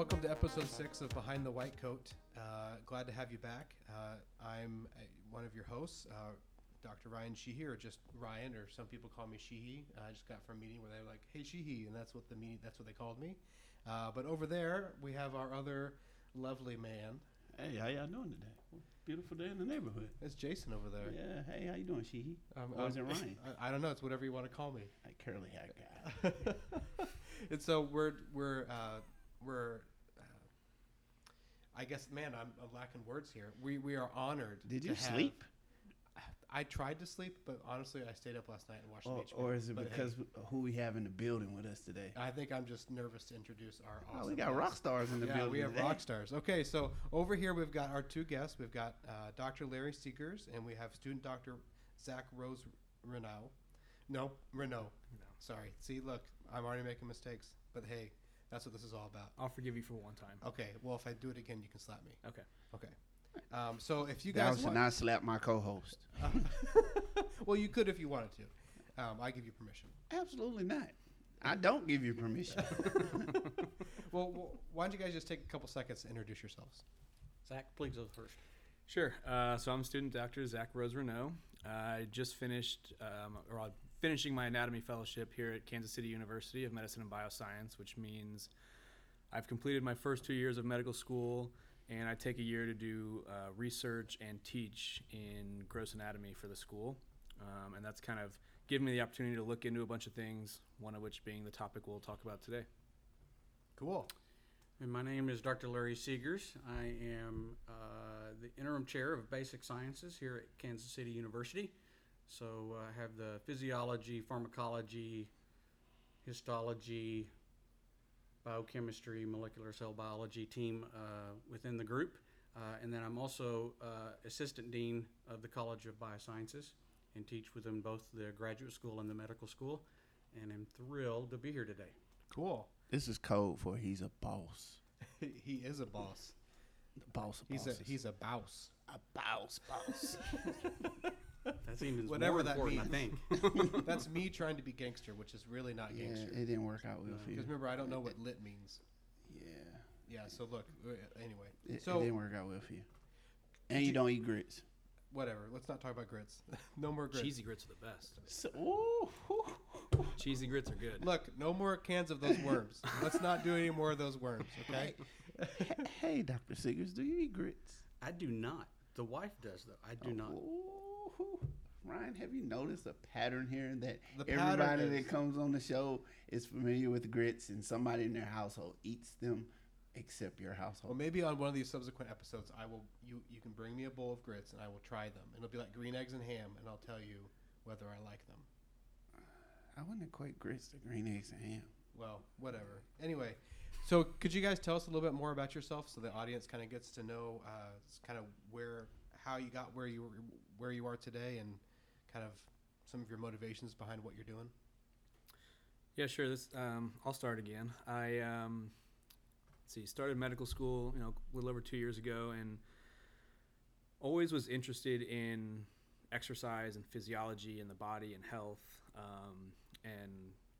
welcome to episode six of Behind the White Coat. Uh, glad to have you back. Uh, I'm uh, one of your hosts, uh, Dr. Ryan Sheehy, or just Ryan, or some people call me Sheehy. I just got from a meeting where they were like, "Hey Sheehy," and that's what the meeting, that's what they called me. Uh, but over there, we have our other lovely man. Hey, how y'all doing today? Beautiful day in the neighborhood. It's Jason over there. Yeah. Hey, how you doing, Sheehy? Um, Or is um, it Ryan? I, I don't know. It's whatever you want to call me. Like curly hair guy. and so we're we're uh, we're. I guess, man, I'm, I'm lacking words here. We we are honored. Did to you have- sleep? I tried to sleep, but honestly, I stayed up last night and watched Or, HBO. or is it But, hey, because who we have in the building with us today? I think I'm just nervous to introduce our. Oh, we got guest. rock stars in the yeah, building. we have today. rock stars. Okay, so over here we've got our two guests. We've got uh, Dr. Larry Seegers and we have student Dr. Zach Rose Renault. No, Renault. No. Sorry. See, look, I'm already making mistakes, but hey, that's what this is all about. I'll forgive you for one time. Okay, well, if I do it again, you can slap me. Okay. Okay. Um, so if you Thou guys should want, not slap my co-host. well, you could if you wanted to. Um, I give you permission. Absolutely not. I don't give you permission. Well, well, why don't you guys just take a couple seconds to introduce yourselves? Zach, please go first. Sure. Uh, so I'm student Dr. Zach Rose Renault. I just finished, um, or I'm finishing my anatomy fellowship here at Kansas City University of Medicine and Bioscience, which means I've completed my first two years of medical school, and I take a year to do uh, research and teach in gross anatomy for the school. Um, and that's kind of given me the opportunity to look into a bunch of things, one of which being the topic we'll talk about today. Cool. And my name is Dr. Larry Seegers. I am uh, the interim chair of basic sciences here at Kansas City University. So uh, I have the physiology, pharmacology, histology, biochemistry, molecular cell biology team uh, within the group. Uh, and then I'm also uh, assistant dean of the College of Biosciences and teach within both the graduate school and the medical school. And I'm thrilled to be here today. Cool. this is code for he's a boss. he is a boss. The boss of He's a he's a bouse. a boss boss. That seems Whatever more that important, I means. think. That's me trying to be gangster, which is really not yeah, gangster. it didn't work out well for you. Because remember, I don't know what lit means. Yeah, Yeah. So look. uh, Anyway. it, it didn't work out well for you. And you don't eat grits. whatever. Let's not talk about grits. no more grits. Cheesy grits are the best. So, ooh, ooh. Cheesy grits are good. Look, no more cans of those worms. Let's not do any more of those worms. Okay. hey, Dr. Seegers, do you eat grits? I do not. The wife does, though. I do not. Ooh. Ryan, have you noticed a pattern here that pattern everybody is- that comes on the show is familiar with grits and somebody in their household eats them except your household? Well, maybe on one of these subsequent episodes, I will. You you can bring me a bowl of grits and I will try them. It'll be like green eggs and ham, and I'll tell you whether I like them. I wouldn't equate grits to green eggs and ham. Well, whatever. Anyway, so could you guys tell us a little bit more about yourself so the audience kind of gets to know uh, kind of where, how you got where you were, where you are today, and kind of some of your motivations behind what you're doing. Yeah, sure. This um, I'll start again. I um, see, started medical school, you know, a little over two years ago, and always was interested in exercise and physiology and the body and health. Um, and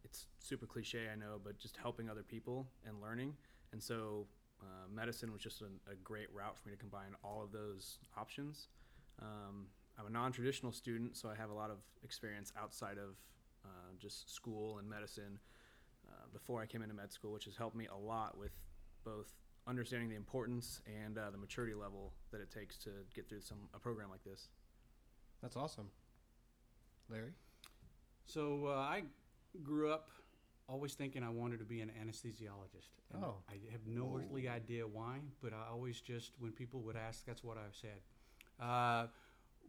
it's super cliche, I know, but just helping other people and learning. And so, uh, medicine was just a, a great route for me to combine all of those options. Um, I'm a non-traditional student, so I have a lot of experience outside of uh, just school and medicine uh, before I came into med school, which has helped me a lot with both understanding the importance and uh, the maturity level that it takes to get through some a program like this. That's awesome. Larry. So uh, I grew up always thinking I wanted to be an anesthesiologist. And Oh. I have no earthly idea why, but I always just, when people would ask, that's what I've said.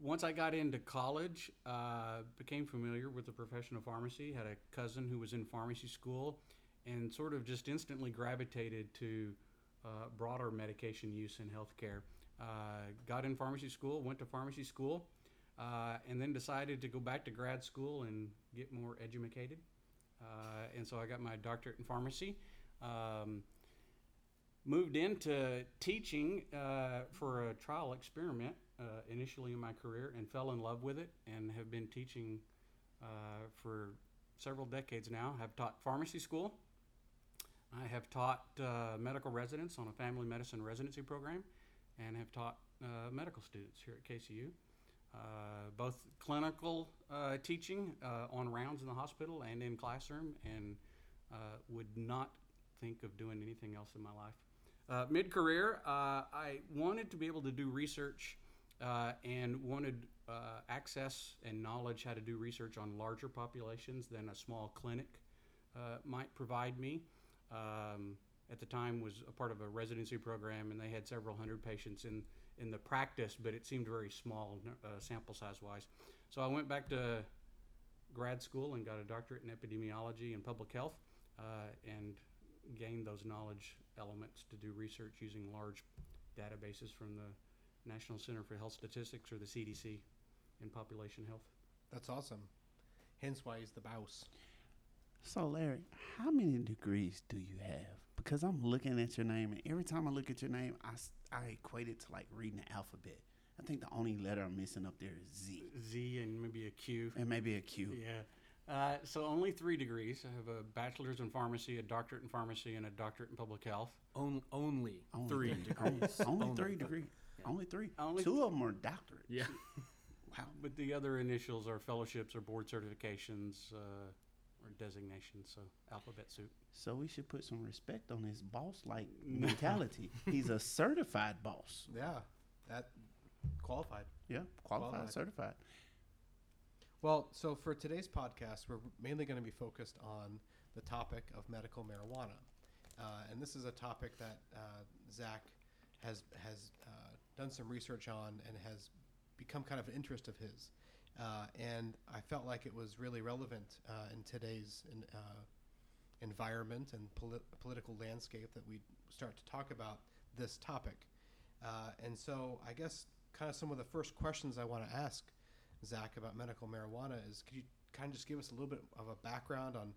Once I got into college, uh, became familiar with the profession of pharmacy. Had a cousin who was in pharmacy school, and sort of just instantly gravitated to uh, broader medication use in healthcare. Uh, got in pharmacy school, went to pharmacy school, uh, and then decided to go back to grad school and get more educated. Uh, and so I got my doctorate in pharmacy. Um, moved into teaching uh, for a trial experiment uh, initially in my career and fell in love with it and have been teaching uh, for several decades now. Have taught pharmacy school, I have taught uh, medical residents on a family medicine residency program and have taught uh, medical students here at KCU. Uh, both clinical uh, teaching on rounds in the hospital and in classroom, and would not think of doing anything else in my life. Uh, Mid career, uh, I wanted to be able to do research uh, and wanted uh, access and knowledge how to do research on larger populations than a small clinic uh, might provide me. Um, at the time, was a part of a residency program, and they had several hundred patients in in the practice, but it seemed very small uh, sample size wise. So I went back to grad school and got a doctorate in epidemiology and public health, uh, and gained those knowledge elements to do research using large databases from the National Center for Health Statistics or the CDC in population health. That's awesome. Hence why he's the boss. So, Larry, how many degrees do you have? Because I'm looking at your name, and every time I look at your name, I, I equate it to like reading the alphabet. I think the only letter I'm missing up there is Z, Z and maybe a Q. and maybe a Q. Yeah. Uh, so only three degrees. I have a bachelor's in pharmacy, a doctorate in pharmacy, and a doctorate in public health. On, only, Only three degrees. only Only. three degrees. Only three. Only Two of them are doctorate. Yeah. Wow. But the other initials are fellowships or board certifications uh, or designations. So alphabet soup. So we should put some respect on his boss-like mentality. He's a certified boss. Yeah, that qualified. Yeah, qualified, Qualified. certified. Well, so for today's podcast, we're mainly going to be focused on the topic of medical marijuana, uh, and this is a topic that uh, Zach has has uh, done some research on and has become kind of an interest of his. Uh, and I felt like it was really relevant uh, in today's in, uh, environment and polit- political landscape that we start to talk about this topic. Uh, and so, I guess kind of some of the first questions I want to ask Zach about medical marijuana is could you kind of just give us a little bit of a background on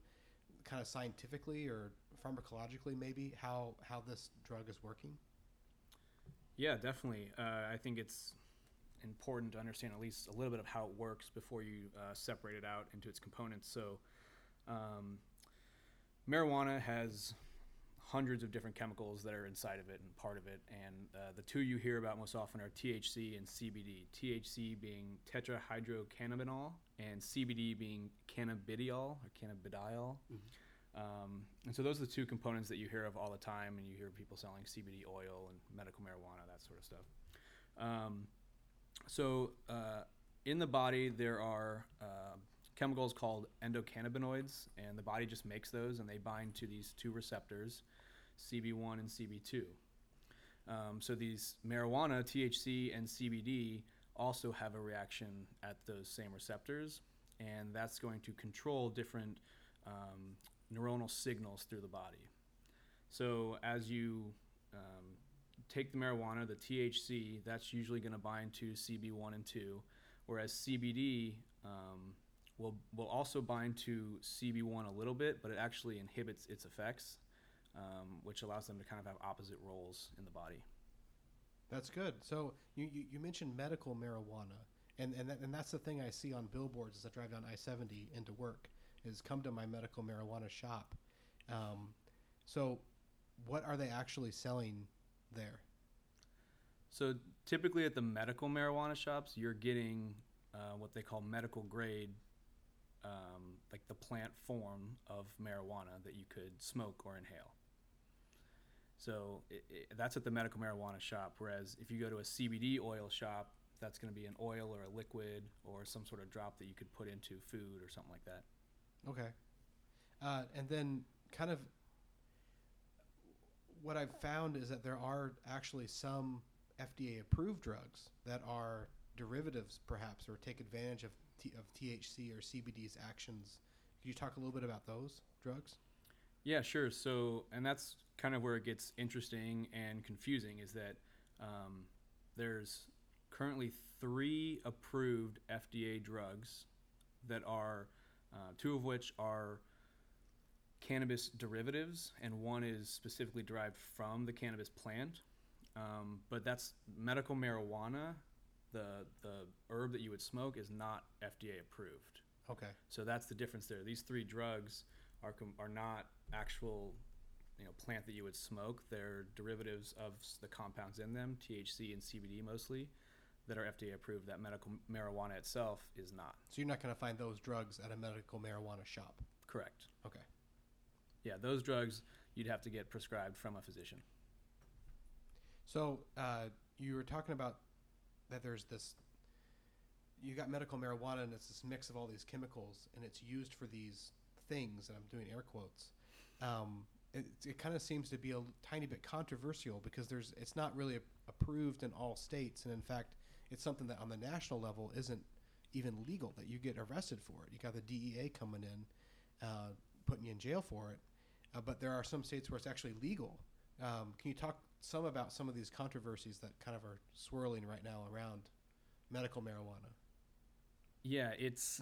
kind of scientifically or pharmacologically maybe how how this drug is working? Yeah, definitely. Uh, I think it's important to understand at least a little bit of how it works before you uh, separate it out into its components. So, um, marijuana has hundreds of different chemicals that are inside of it and part of it. And uh, the two you hear about most often are THC and CBD. THC being tetrahydrocannabinol, and CBD being cannabidiol or cannabidiol. Um, and so those are the two components that you hear of all the time, and you hear people selling CBD oil and medical marijuana, that sort of stuff. Um, so uh, in the body, there are uh, chemicals called endocannabinoids, and the body just makes those, and they bind to these two receptors, CB1 and CB2. Um, so these marijuana, THC, and CBD also have a reaction at those same receptors, and that's going to control different um, neuronal signals through the body. So as you um, take the marijuana, the THC, that's usually going to bind to CB1 and 2, whereas CBD um, will, will also bind to CB1 a little bit, but it actually inhibits its effects, um, which allows them to kind of have opposite roles in the body. That's good. So you, you, you mentioned medical marijuana, and and, that, and that's the thing I see on billboards as I drive down I seventy into work is come to my medical marijuana shop. Um, so, what are they actually selling there? So typically at the medical marijuana shops, you're getting uh, what they call medical grade, um, like the plant form of marijuana that you could smoke or inhale. So i i that's at the medical marijuana shop. Whereas if you go to a CBD oil shop, that's going to be an oil or a liquid or some sort of drop that you could put into food or something like that. Okay. Uh, and then, kind of, what I've found is that there are actually some FDA approved drugs that are derivatives, perhaps, or take advantage of, T- of THC or CBD's actions. Could you talk a little bit about those drugs? Yeah, sure. So, and that's kind of where it gets interesting and confusing is that um, there's currently three approved FDA drugs that are, uh, two of which are cannabis derivatives, and one is specifically derived from the cannabis plant. Um, but that's medical marijuana. The the herb that you would smoke is not FDA approved. Okay. So that's the difference there. These three drugs are com- are not actual you know plant that you would smoke. They're derivatives of the compounds in them, THC and CBD mostly, that are FDA approved. That medical marijuana itself is not. So you're not going to find those drugs at a medical marijuana shop. Correct. Okay. Yeah, those drugs you'd have to get prescribed from a physician. So uh, you were talking about that there's this. You got medical marijuana, and it's this mix of all these chemicals, and it's used for these things. And I'm doing air quotes. Um, it it kind of seems to be a tiny bit controversial because there's it's not really a- approved in all states, and in fact, it's something that on the national level isn't even legal. That you get arrested for it. You got the DEA coming in, uh, putting you in jail for it. Uh, but there are some states where it's actually legal. Um, can you talk some about some of these controversies that kind of are swirling right now around medical marijuana? Yeah, it's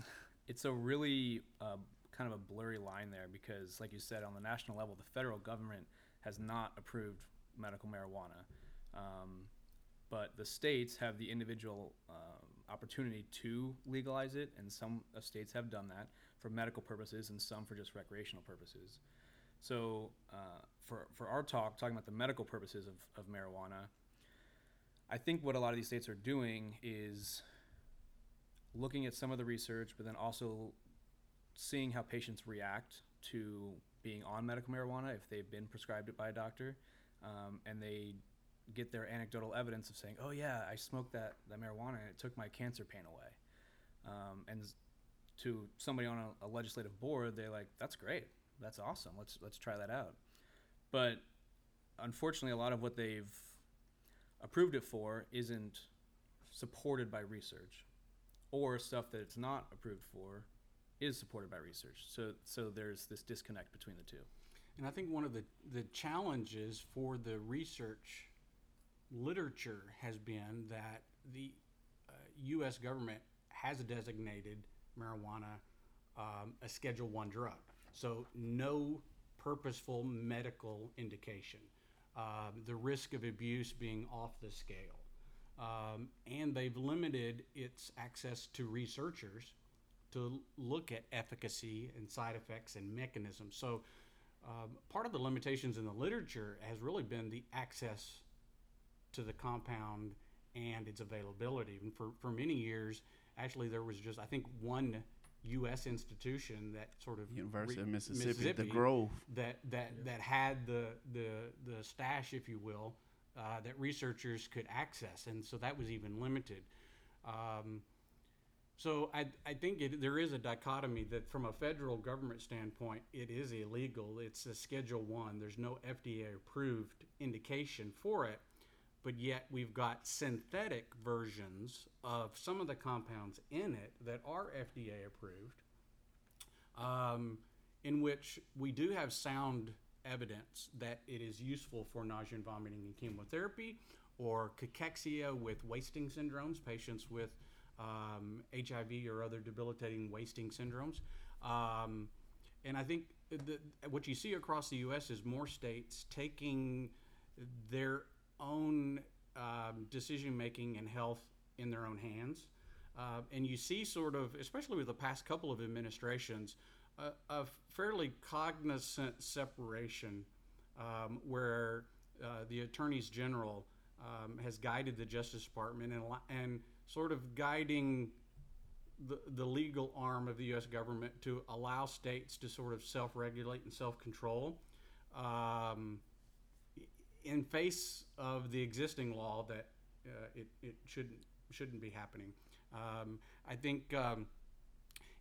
it's a really uh, kind of a blurry line there because, like you said, on the national level, the federal government has not approved medical marijuana, um, but the states have the individual um, opportunity to legalize it, and some uh, states have done that for medical purposes, and some for just recreational purposes. So, uh, for for our talk, talking about the medical purposes of, of marijuana, I think what a lot of these states are doing is looking at some of the research, but then also seeing how patients react to being on medical marijuana if they've been prescribed it by a doctor, um, and they get their anecdotal evidence of saying, "Oh yeah, I smoked that that marijuana and it took my cancer pain away," um, and to somebody on a, a legislative board, they're like, "That's great, that's awesome. Let's let's try that out." But unfortunately, a lot of what they've approved it for isn't supported by research or stuff that it's not approved for is supported by research. So so there's this disconnect between the two. And I think one of the, the challenges for the research literature has been that the uh, U.S. government has designated marijuana um, a Schedule One drug, so no purposeful medical indication. Um, the risk of abuse being off the scale, um, and they've limited its access to researchers to look at efficacy and side effects and mechanisms. So, um, part of the limitations in the literature has really been the access to the compound and its availability. And for, for many years, actually, there was just, I think, one U.S. institution that sort of University re- of Mississippi, the Grove. that that that had the the the stash, if you will, uh, that researchers could access, and so that was even limited. Um, so I I think it, there is a dichotomy that from a federal government standpoint, it is illegal. It's a Schedule One. There's no FDA approved indication for it, but yet we've got synthetic versions of some of the compounds in it that are FDA approved um, in which we do have sound evidence that it is useful for nausea and vomiting in chemotherapy or cachexia with wasting syndromes, patients with um, HIV or other debilitating wasting syndromes. Um, and I think the, what you see across the U.S. is more states taking their own um, decision making and health in their own hands. Uh, and you see, sort of, especially with the past couple of administrations, a, fairly cognizant separation um, where uh, the attorneys general um, has guided the Justice Department and, and sort of guiding the, the legal arm of the U.S. government to allow states to sort of self regulate and self control. Um, in face of the existing law that uh, it, it shouldn't shouldn't be happening. Um, I think, um,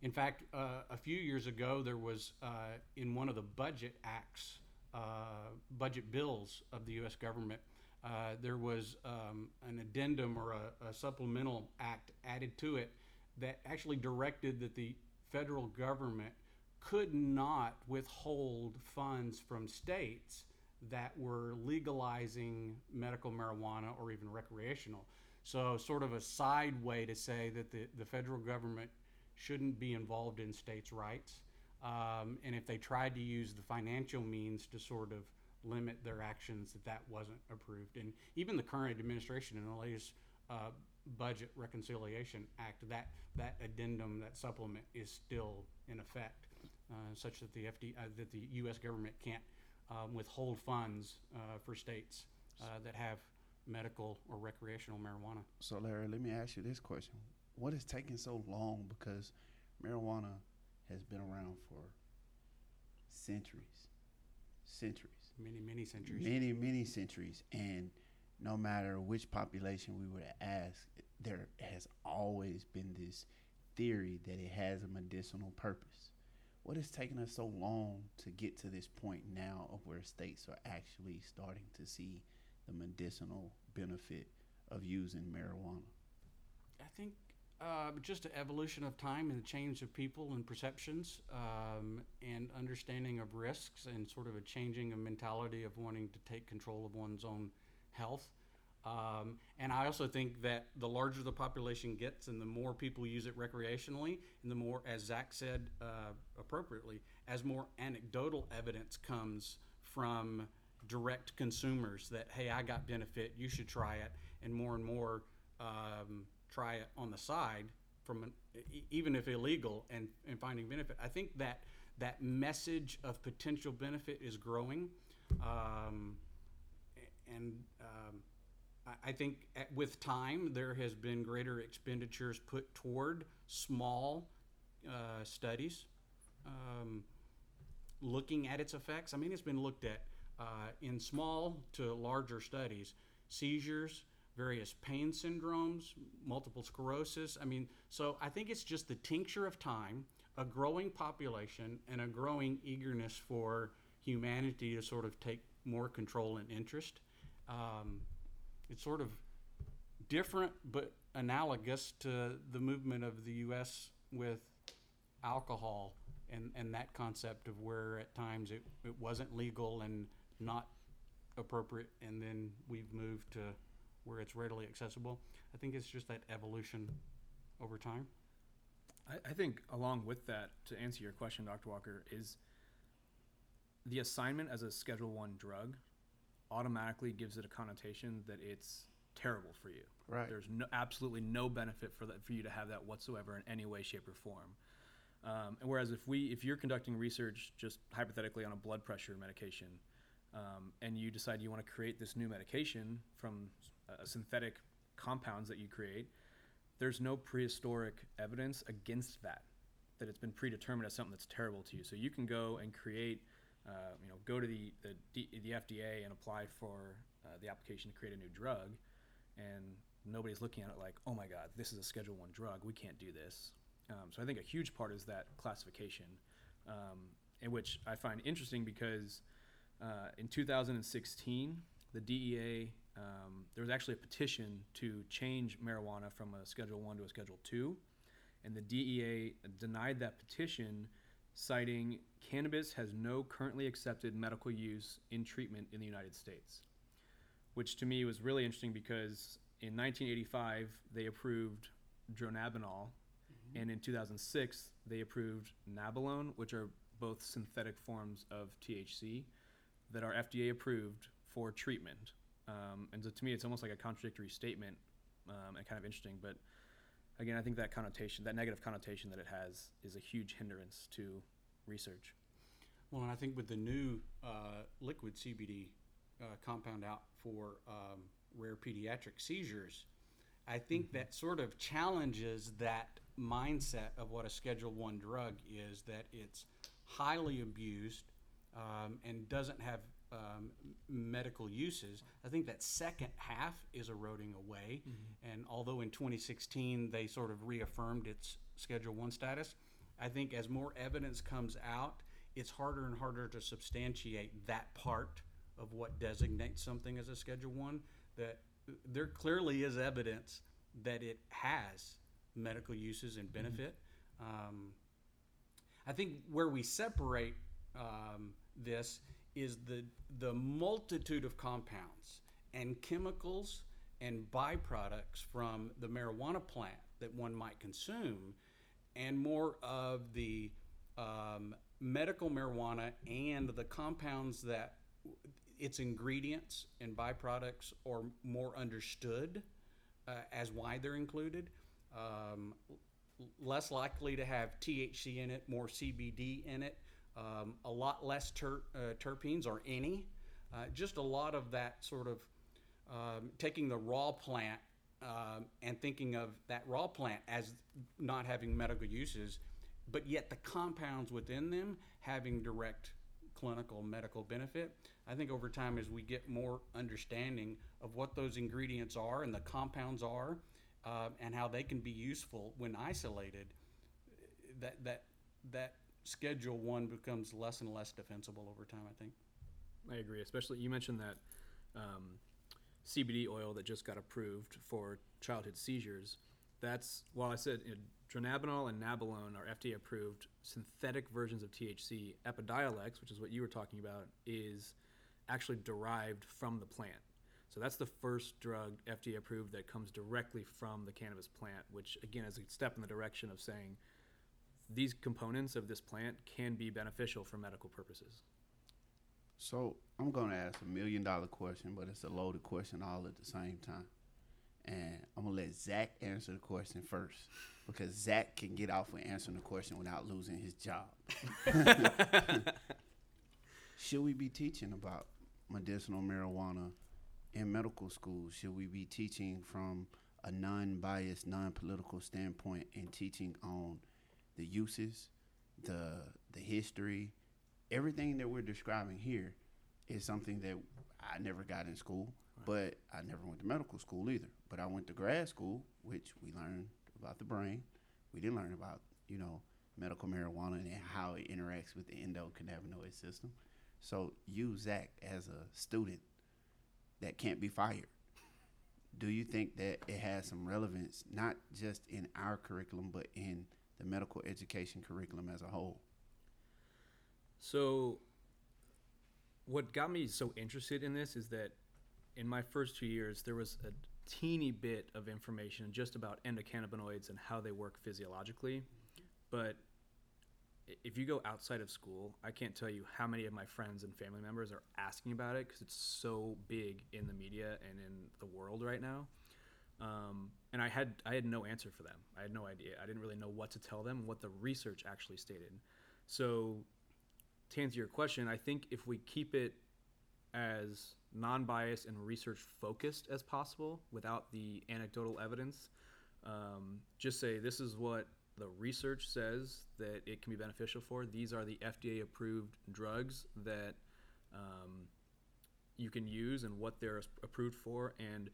in fact, uh, a few years ago there was uh, in one of the budget acts, uh, budget bills of the U.S. government, uh, there was um, an addendum or a, a supplemental act added to it that actually directed that the federal government could not withhold funds from states that were legalizing medical marijuana or even recreational. So, sort of a side way to say that the, the federal government shouldn't be involved in states' rights. Um, and if they tried to use the financial means to sort of limit their actions, that that wasn't approved. And even the current administration in the latest uh, Budget Reconciliation Act, that, that addendum, that supplement is still in effect, uh, such that the FD, uh, that the U.S. government can't um, withhold funds uh, for states uh, that have medical or recreational marijuana. So, Larry, let me ask you this question: What is taking so long? Because marijuana has been around for centuries, centuries, Many, many centuries. many, many centuries, and no matter which population we were to ask, there has always been this theory that it has a medicinal purpose. What is taking us so long to get to this point now of where states are actually starting to see the medicinal benefit of using marijuana? I think uh, just the evolution of time and the change of people and perceptions um, and understanding of risks and sort of a changing of mentality of wanting to take control of one's own health. Um, and I also think that the larger the population gets and the more people use it recreationally, and the more, as Zach said uh, appropriately, as more anecdotal evidence comes from direct consumers that, hey, I got benefit, you should try it, and more and more um, try it on the side from an, even if illegal and, and finding benefit. I think that that message of potential benefit is growing. Um, and um, I- think at, with time there has been greater expenditures put toward small uh, studies um, looking at its effects. I mean, it's been looked at uh, in small to larger studies seizures, various pain syndromes, multiple sclerosis. I mean, so I think it's just the tincture of time, a growing population, and a growing eagerness for humanity to sort of take more control and interest. Um, it's sort of different but analogous to the movement of the U.S. with alcohol and, and that concept of where at times it, it wasn't legal and not appropriate, and then we've moved to where it's readily accessible. I think it's just that evolution over time. I, I think along with that, to answer your question, Dr. Walker, is the assignment as a Schedule One drug automatically gives it a connotation that it's terrible for you. Right. There's no, absolutely no benefit for that for you to have that whatsoever in any way, shape, or form. Um, and whereas if we if you're conducting research just hypothetically on a blood pressure medication, um, and you decide you want to create this new medication from uh, synthetic compounds that you create, there's no prehistoric evidence against that that it's been predetermined as something that's terrible to you. So you can go and create, uh, you know, go to the the, the FDA and apply for uh, the application to create a new drug, and nobody's looking at it like, oh my God, this is a Schedule One drug. We can't do this. Um, so I think a huge part is that classification, um, in which I find interesting because uh, in 2016 the DEA um, there was actually a petition to change marijuana from a Schedule One to a Schedule Two, and the DEA denied that petition, citing cannabis has no currently accepted medical use in treatment in the United States, which to me was really interesting because in 1985 they approved dronabinol, and in 2006 they approved nabilone, which are both synthetic forms of THC that are FDA approved for treatment. Um, and so to me, it's almost like a contradictory statement um, and kind of interesting. But again, I think that connotation, that negative connotation that it has, is a huge hindrance to research. Well, and I think with the new uh, liquid CBD uh, compound out for um, rare pediatric seizures, I think that sort of challenges that mindset of what a Schedule One drug is. That it's highly abused um, and doesn't have um, medical uses. I think that second half is eroding away. And although in 2016 they sort of reaffirmed its Schedule One status, I think as more evidence comes out, it's harder and harder to substantiate that part of what designates something as a Schedule One. That there clearly is evidence that it has medical uses and benefit. Um, I think where we separate um, this is the the multitude of compounds and chemicals and byproducts from the marijuana plant that one might consume, and more of the um, medical marijuana and the compounds that its ingredients and byproducts are more understood uh, as why they're included. Um, less likely to have THC in it, more CBD in it, um, a lot less ter- uh, terpenes or any. Uh, just a lot of that sort of um, taking the raw plant um, and thinking of that raw plant as not having medical uses, but yet the compounds within them having direct clinical medical benefit. I think over time, as we get more understanding of what those ingredients are and the compounds are, uh, and how they can be useful when isolated, that that that Schedule One becomes less and less defensible over time. I think. I agree. Especially you mentioned that um, CBD oil that just got approved for childhood seizures. That's well, I said you know, dronabinol and nabilone are FDA approved synthetic versions of THC. Epidiolex, which is what you were talking about, is actually derived from the plant. So that's the first drug FDA approved that comes directly from the cannabis plant, which again is a step in the direction of saying these components of this plant can be beneficial for medical purposes. So I'm gonna ask a million dollar question, but it's a loaded question all at the same time. And I'm gonna let Zach answer the question first because Zach can get off with answering the question without losing his job. Should we be teaching about medicinal marijuana in medical schools? Should we be teaching from a non-biased, non-political standpoint and teaching on the uses, the the history, everything that we're describing here is something that I never got in school, but I never went to medical school either. But I went to grad school, which we learned about the brain. We didn't learn about, you know, medical marijuana and how it interacts with the endocannabinoid system. So you, Zach, as a student that can't be fired, do you think that it has some relevance, not just in our curriculum, but in the medical education curriculum as a whole? So, what got me so interested in this is that in my first two years, there was a teeny bit of information just about endocannabinoids and how they work physiologically. But if you go outside of school, I can't tell you how many of my friends and family members are asking about it because it's so big in the media and in the world right now. Um, and I had I had no answer for them. I had no idea. I didn't really know what to tell them, what the research actually stated. So to answer your question, I think if we keep it as non-biased and research focused as possible without the anecdotal evidence, um, just say this is what the research says that it can be beneficial for. These are the FDA approved drugs that um, you can use and what they're approved for and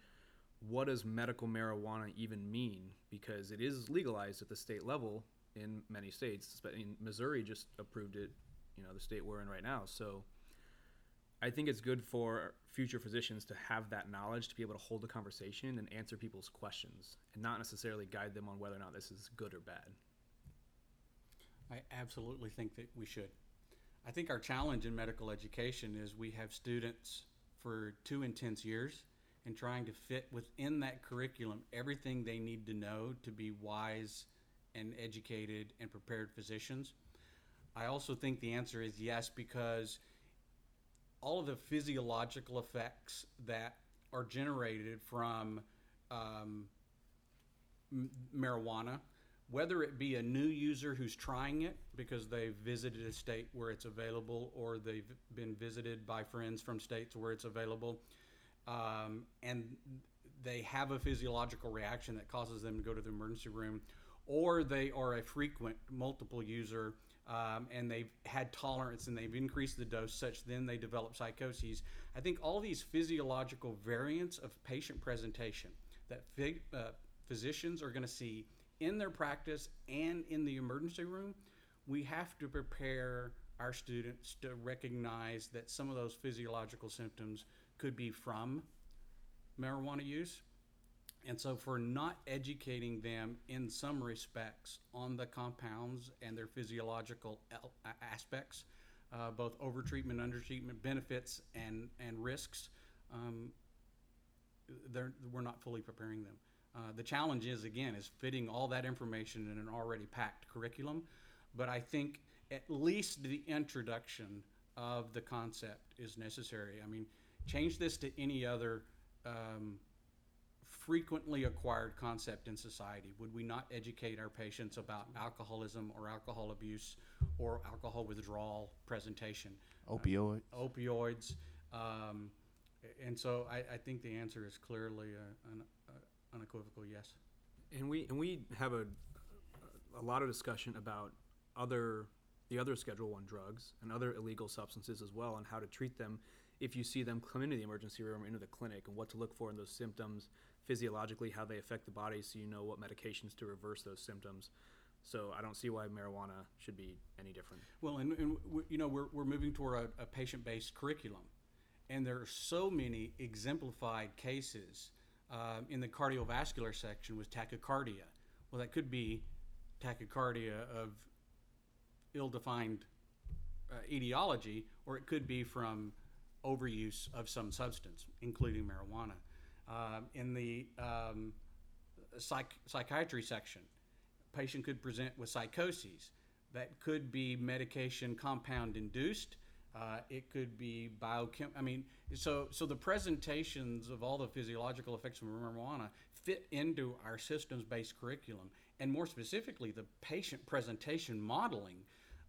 what does medical marijuana even mean? Because it is legalized at the state level in many states in missouri just approved it you know the state we're in right now. So i think it's good for future physicians to have that knowledge to be able to hold a conversation and answer people's questions and not necessarily guide them on whether or not this is good or bad. I absolutely think that we should. I think our challenge in medical education is we have students for two intense years and trying to fit within that curriculum everything they need to know to be wise and educated and prepared physicians. I also think the answer is yes because all of the physiological effects that are generated from um, m- marijuana, whether it be a new user who's trying it because they've visited a state where it's available or they've been visited by friends from states where it's available, um, and they have a physiological reaction that causes them to go to the emergency room, or they are a frequent multiple user um, and they've had tolerance and they've increased the dose such then they develop psychoses. I think all these physiological variants of patient presentation that phys- uh, physicians are going to see in their practice and in the emergency room, we have to prepare our students to recognize that some of those physiological symptoms could be from marijuana use. And so, for not educating them in some respects on the compounds and their physiological aspects, uh, both overtreatment, undertreatment, benefits, and, and risks, um, we're not fully preparing them. Uh, the challenge is, again, is fitting all that information in an already packed curriculum. But I think at least the introduction of the concept is necessary. I mean, change this to any other um, frequently acquired concept in society. Would we not educate our patients about alcoholism or alcohol abuse or alcohol withdrawal presentation? Opioid. opioids. Um, and so I, I think the answer is clearly a, an a unequivocal yes. And we and we have a a lot of discussion about other the other Schedule One drugs and other illegal substances as well, and how to treat them if you see them come into the emergency room or into the clinic, and what to look for in those symptoms physiologically, how they affect the body, so you know what medications to reverse those symptoms. So I don't see why marijuana should be any different. Well, and, and you know we're, we're moving toward a, a patient-based curriculum, and there are so many exemplified cases um, in the cardiovascular section with tachycardia. Well, that could be tachycardia of ill-defined uh, etiology, or it could be from overuse of some substance, including marijuana. Um, in the um, psych- psychiatry section, patient could present with psychoses. That could be medication compound induced. Uh, it could be biochem. I mean, so so the presentations of all the physiological effects of marijuana fit into our systems-based curriculum, and more specifically, the patient presentation modeling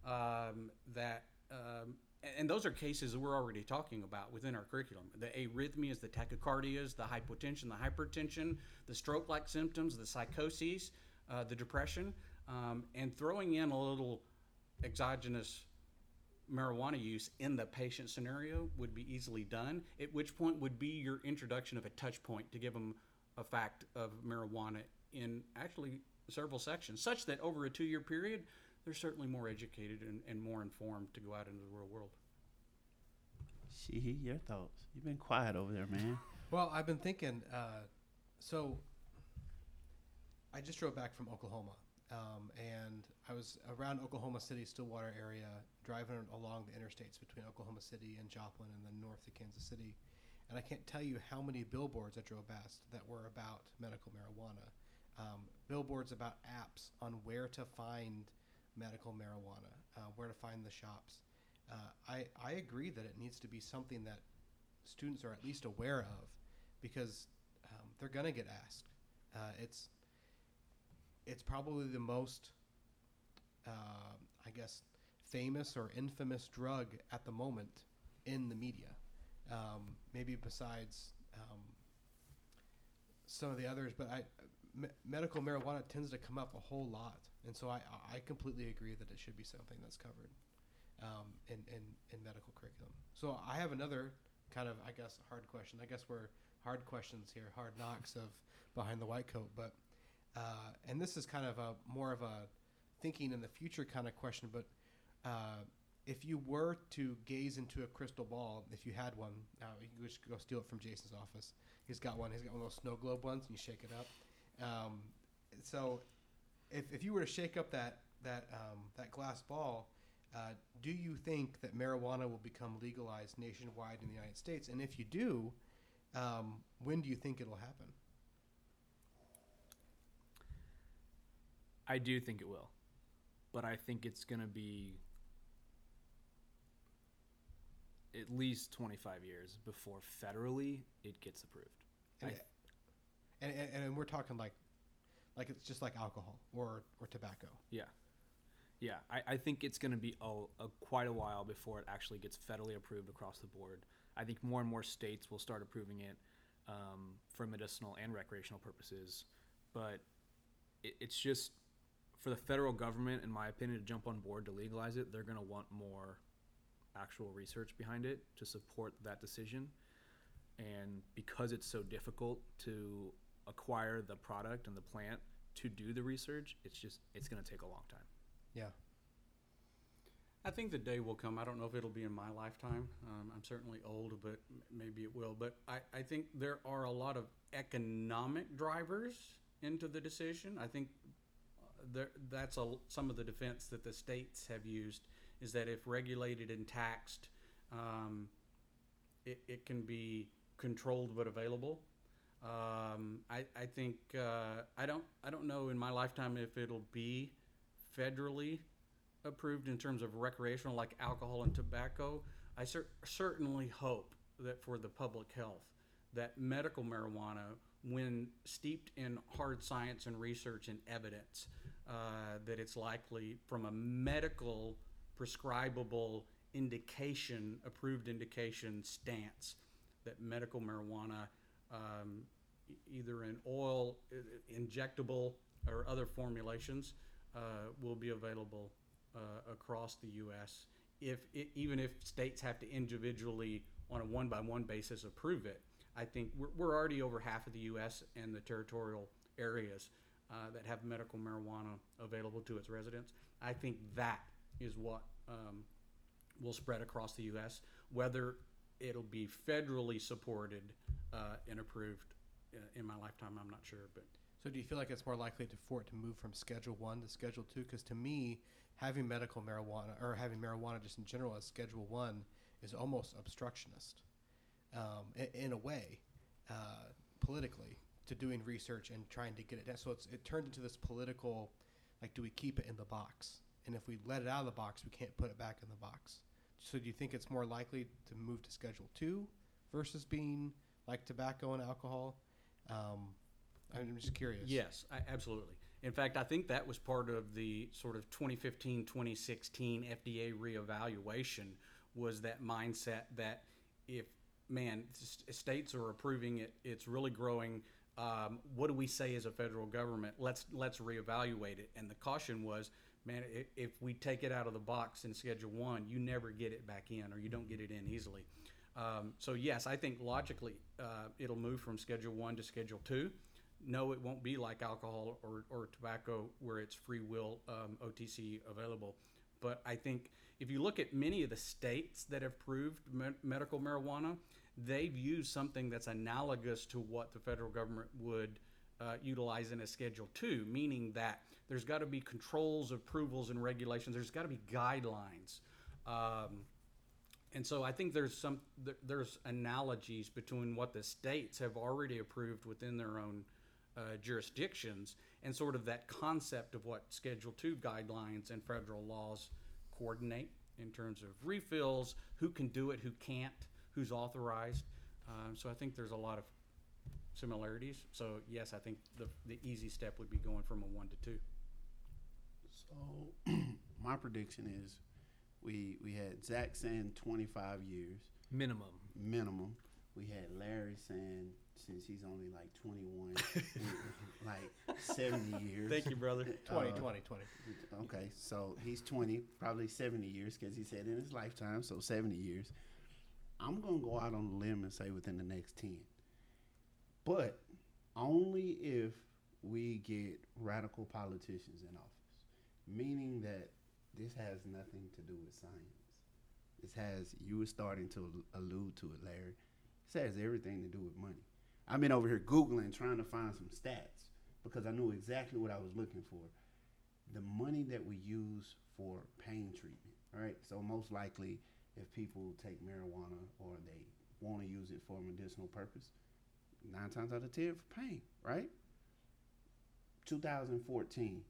um, that. Um, and those are cases we're already talking about within our curriculum. The arrhythmias, the tachycardias, the hypotension, the hypertension, the stroke-like symptoms, the psychoses, uh, the depression, um, and throwing in a little exogenous marijuana use in the patient scenario would be easily done. At which point would be your introduction of a touch point to give them a fact of marijuana in actually several sections, such that over a two-year period, they're certainly more educated and, and more informed to go out into the real world. She, your thoughts? You've been quiet over there, man. Well, I've been thinking. Uh, so, I just drove back from Oklahoma, um, and I was around Oklahoma City, Stillwater area, driving along the interstates between Oklahoma City and Joplin, and then north to Kansas City. And I can't tell you how many billboards I drove past that were about medical marijuana. Um, billboards about apps on where to find medical marijuana, uh, where to find the shops. Uh, I, I agree that it needs to be something that students are at least aware of because um, they're going to get asked. Uh, it's it's probably the most, uh, I guess, famous or infamous drug at the moment in the media. Um, maybe besides um, some of the others, but I, me- medical marijuana tends to come up a whole lot, and so I, I completely agree that it should be something that's covered um, in, in, in medical curriculum. So I have another kind of, I guess, hard question. I guess we're hard questions here, hard knocks of behind the white coat. But uh, and this is kind of a more of a thinking in the future kind of question. But uh, if you were to gaze into a crystal ball, if you had one, uh, you can just go steal it from Jason's office. He's got one. He's got one of those snow globe ones, and you shake it up. Um, so if, if you were to shake up that that um, that glass ball, uh, do you think that marijuana will become legalized nationwide in the United States? And if you do, um, when do you think it'll happen? I do think it will, but I think it's going to be at least 25 years before federally it gets approved. And, I- and, and, and we're talking like like it's just like alcohol or or tobacco. Yeah. Yeah, I, I think it's going to be a, a quite a while before it actually gets federally approved across the board. I think more and more states will start approving it um, for medicinal and recreational purposes, but it, it's just for the federal government, in my opinion, to jump on board to legalize it, they're going to want more actual research behind it to support that decision. And because it's so difficult to acquire the product and the plant to do the research, it's just it's going to take a long time. Yeah. I think the day will come. I don't know if it'll be in my lifetime. Um, I'm certainly old, but maybe it will. But I, I think there are a lot of economic drivers into the decision. I think uh, there, that's a, some of the defense that the states have used is that if regulated and taxed, um, it, it can be controlled but available. Um, I, I think uh, I don't I don't know in my lifetime if it'll be federally approved in terms of recreational, like alcohol and tobacco. I cer- certainly hope that for the public health, that medical marijuana when steeped in hard science and research and evidence uh, that it's likely from a medical prescribable indication, approved indication stance that medical marijuana, um, either in oil, injectable, or other formulations, uh, will be available uh, across the U.S. If even if states have to individually, on a one-by-one basis, approve it, I think we're, we're already over half of the U.S. and the territorial areas uh, that have medical marijuana available to its residents. I think that is what um, will spread across the U.S. Whether it'll be federally supported uh, and approved uh, in my lifetime, I'm not sure. But So do you feel like it's more likely to, for it to move from Schedule One to Schedule Two? Because to me, having medical marijuana or having marijuana just in general as Schedule One is almost obstructionist, um, in, in a way, uh, politically, to doing research and trying to get it down. So it's, it turned into this political, like, do we keep it in the box? And if we let it out of the box, we can't put it back in the box. So do you think it's more likely to move to Schedule Two versus being like tobacco and alcohol? Um, I'm just curious. Yes, I, absolutely. In fact, I think that was part of the sort of 2015 2016 FDA reevaluation was that mindset that if, man, states are approving it, it's really growing. Um, what do we say as a federal government? Let's let's reevaluate it. And the caution was, man, if, if we take it out of the box in Schedule One, you never get it back in, or you don't get it in easily. Um, so yes, I think logically uh, it'll move from Schedule One to Schedule Two. No, it won't be like alcohol or, or tobacco where it's free will um, OTC available. But I think if you look at many of the states that have proved me- medical marijuana, they've used something that's analogous to what the federal government would uh, a Schedule 2, meaning that there's got to be controls, approvals, and regulations. There's got to be guidelines. Um, and so I think there's some there, there's analogies between what the states have already approved within their own uh, jurisdictions and sort of that concept of what Schedule Two guidelines and federal laws coordinate in terms of refills, who can do it, who can't, who's authorized. Um, so I think there's a lot of similarities. So yes, I think the the easy step would be going from a one to two. So my prediction is we we had Zach saying 25 years minimum. minimum. We had Larry saying since he's only like 21, like 70 years. Thank you, brother. 20, Uh, 20, 20. Okay, so he's 20, probably 70 years because he said in his lifetime, so 70 years. I'm going to go out on a limb and say within the next 10. But only if we get radical politicians in office, meaning that this has nothing to do with science. This has, you were starting to allude to it, Larry. This has everything to do with money. I've been over here Googling trying to find some stats because I knew exactly what I was looking for the money that we use for pain treatment, right? So most likely, if people take marijuana or they want to use it for medicinal purpose, nine times out of ten for pain, right? 2014,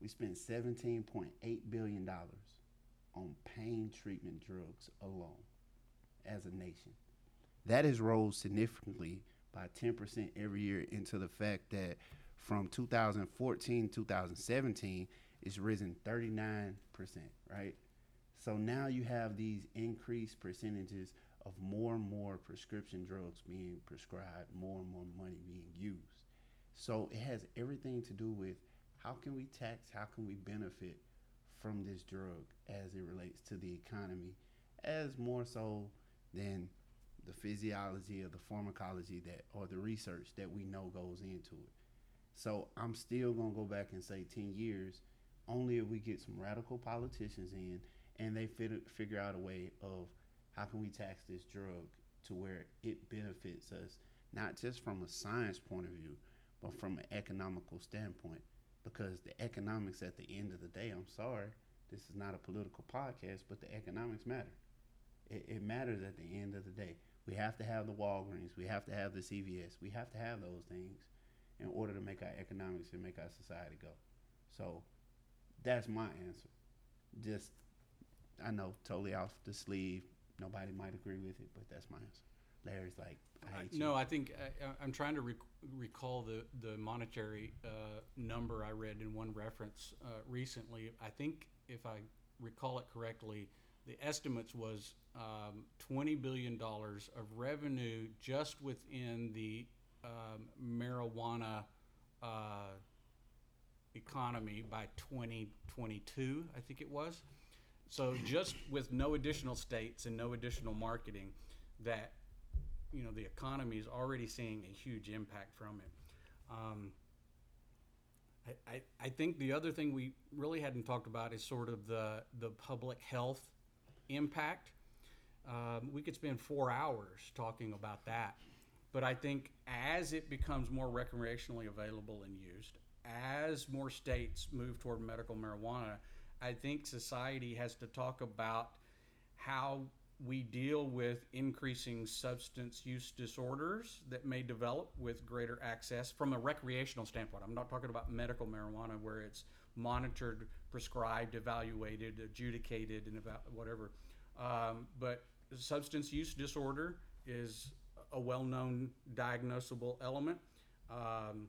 we spent 17.8 billion dollars on pain treatment drugs alone, as a nation. That has rose significantly by 10% every year into the fact that from 2014 2017 it's risen 39% right so now you have these increased percentages of more and more prescription drugs being prescribed more and more money being used so it has everything to do with how can we tax how can we benefit from this drug as it relates to the economy as more so than the physiology or the pharmacology that or the research that we know goes into it. So I'm still gonna go back and say ten years, only if we get some radical politicians in and they fit, figure out a way of how can we tax this drug to where it benefits us, not just from a science point of view, but from an economical standpoint. Because the economics at the end of the day, I'm sorry, this is not a political podcast, but the economics matter. It, it matters at the end of the day. We have to have the Walgreens. We have to have the CVS. We have to have those things in order to make our economics and make our society go. So that's my answer. Just, I know, totally off the sleeve. Nobody might agree with it, but that's my answer. Larry's like, I hate No, I think I, I'm trying to rec- recall the, the monetary uh, number I read in one reference uh, recently. I think if I recall it correctly, the estimates was um, twenty billion dollars of revenue just within the um, marijuana uh, economy by 2022. I think it was. So just with no additional states and no additional marketing, that you know the economy is already seeing a huge impact from it. Um, I, I, I think the other thing we really hadn't talked about is sort of the the public health impact. Um, we could spend four hours talking about that, but I think as it becomes more recreationally available and used, as more states move toward medical marijuana, I think society has to talk about how we deal with increasing substance use disorders that may develop with greater access from a recreational standpoint. I'm not talking about medical marijuana where it's monitored, prescribed, evaluated, adjudicated, and about whatever. Um, but substance use disorder is a well-known diagnosable element. Um,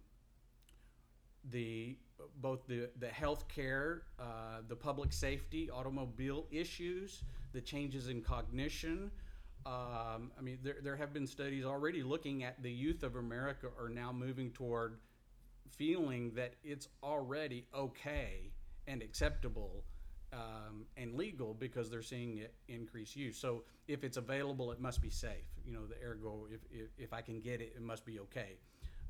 the both the the healthcare, uh, the public safety, automobile issues, the changes in cognition. Um, I mean, there, there have been studies already looking at the youth of America are now moving toward feeling that it's already okay and acceptable um, and legal because they're seeing it increase use. So if it's available, it must be safe. You know, the ergo, if, if, if I can get it, it must be okay.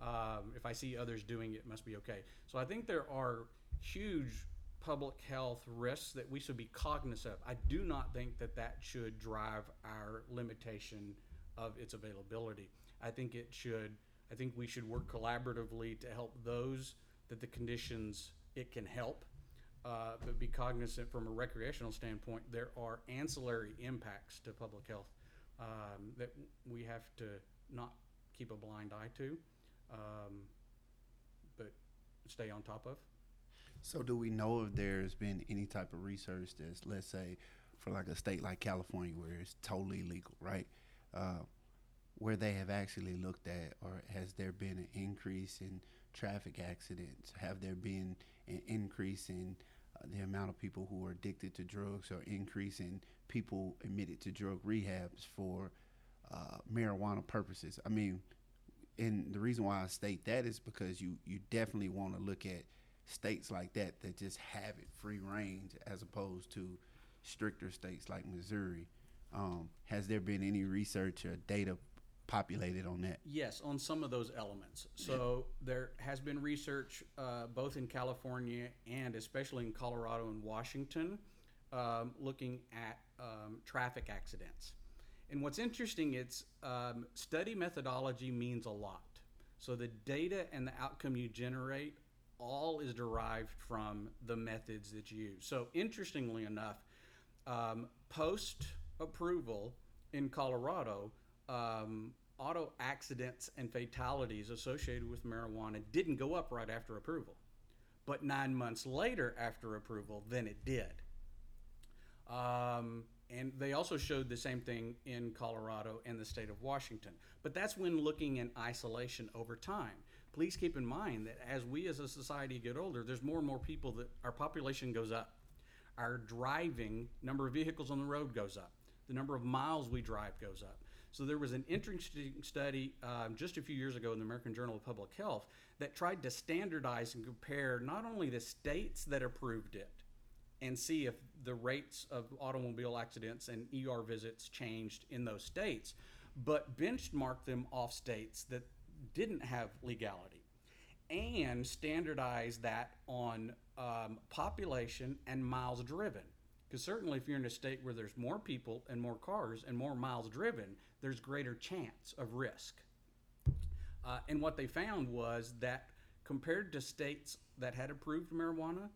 Um, if I see others doing it, it must be okay. So I think there are huge public health risks that we should be cognizant of. I do not think that that should drive our limitation of its availability. I think it should. I think we should work collaboratively to help those that the conditions it can help, uh, but be cognizant from a recreational standpoint. There are ancillary impacts to public health um, that we have to not keep a blind eye to, um, but stay on top of. So, do we know if there's been any type of research that's, let's say, for like a state like California where it's totally legal, right? Uh, where they have actually looked at, or has there been an increase in traffic accidents? Have there been an increase in uh, the amount of people who are addicted to drugs, or increase in people admitted to drug rehabs for uh, marijuana purposes? I mean, and the reason why I state that is because you you definitely want to look at states like that that just have it free range as opposed to stricter states like Missouri. Um, has there been any research or data populated on that? Yes, on some of those elements. So there has been research uh, both in California and especially in Colorado and Washington um, looking at um, traffic accidents. And what's interesting, it's um, study methodology means a lot. So the data and the outcome you generate all is derived from the methods that you use. So interestingly enough, um, post approval in Colorado, um, auto accidents and fatalities associated with marijuana didn't go up right after approval. But nine months later, after approval, then it did. Um, and they also showed the same thing in Colorado and the state of Washington. But that's when looking in isolation over time. Please keep in mind that as we as a society get older, there's more and more people that our population goes up. Our driving number of vehicles on the road goes up. The number of miles we drive goes up. So there was an interesting study um, just a few years ago in the American Journal of Public Health that tried to standardize and compare not only the states that approved it and see if the rates of automobile accidents and ER visits changed in those states, but benchmark them off states that didn't have legality and standardize that on um, population and miles driven. Because certainly, if you're in a state where there's more people and more cars and more miles driven, there's greater chance of risk. Uh, and what they found was that compared to states that had approved marijuana,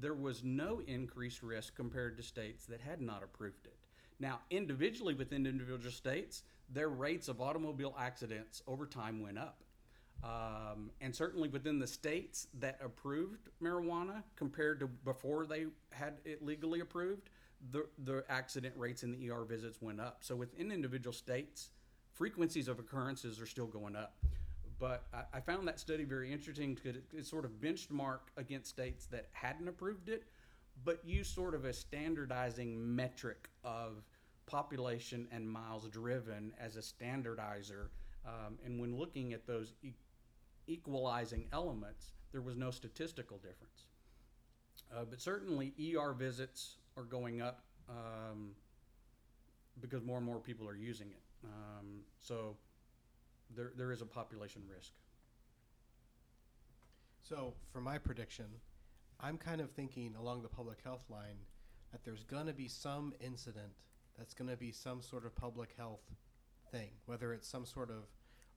there was no increased risk compared to states that had not approved it. Now, individually within individual states, their rates of automobile accidents over time went up. Um, and certainly within the states that approved marijuana compared to before they had it legally approved, the, the accident rates and the ER visits went up. So within individual states, frequencies of occurrences are still going up. But I, I found that study very interesting because it, it sort of benchmarked against states that hadn't approved it, but used sort of a standardizing metric of population and miles driven as a standardizer. Um, and when looking at those e- equalizing elements, there was no statistical difference. Uh, but certainly, ER visits are going up um, because more and more people are using it. Um, so there, there is a population risk. So, for my prediction, I'm kind of thinking along the public health line that there's going to be some incident that's going to be some sort of public health thing, whether it's some sort of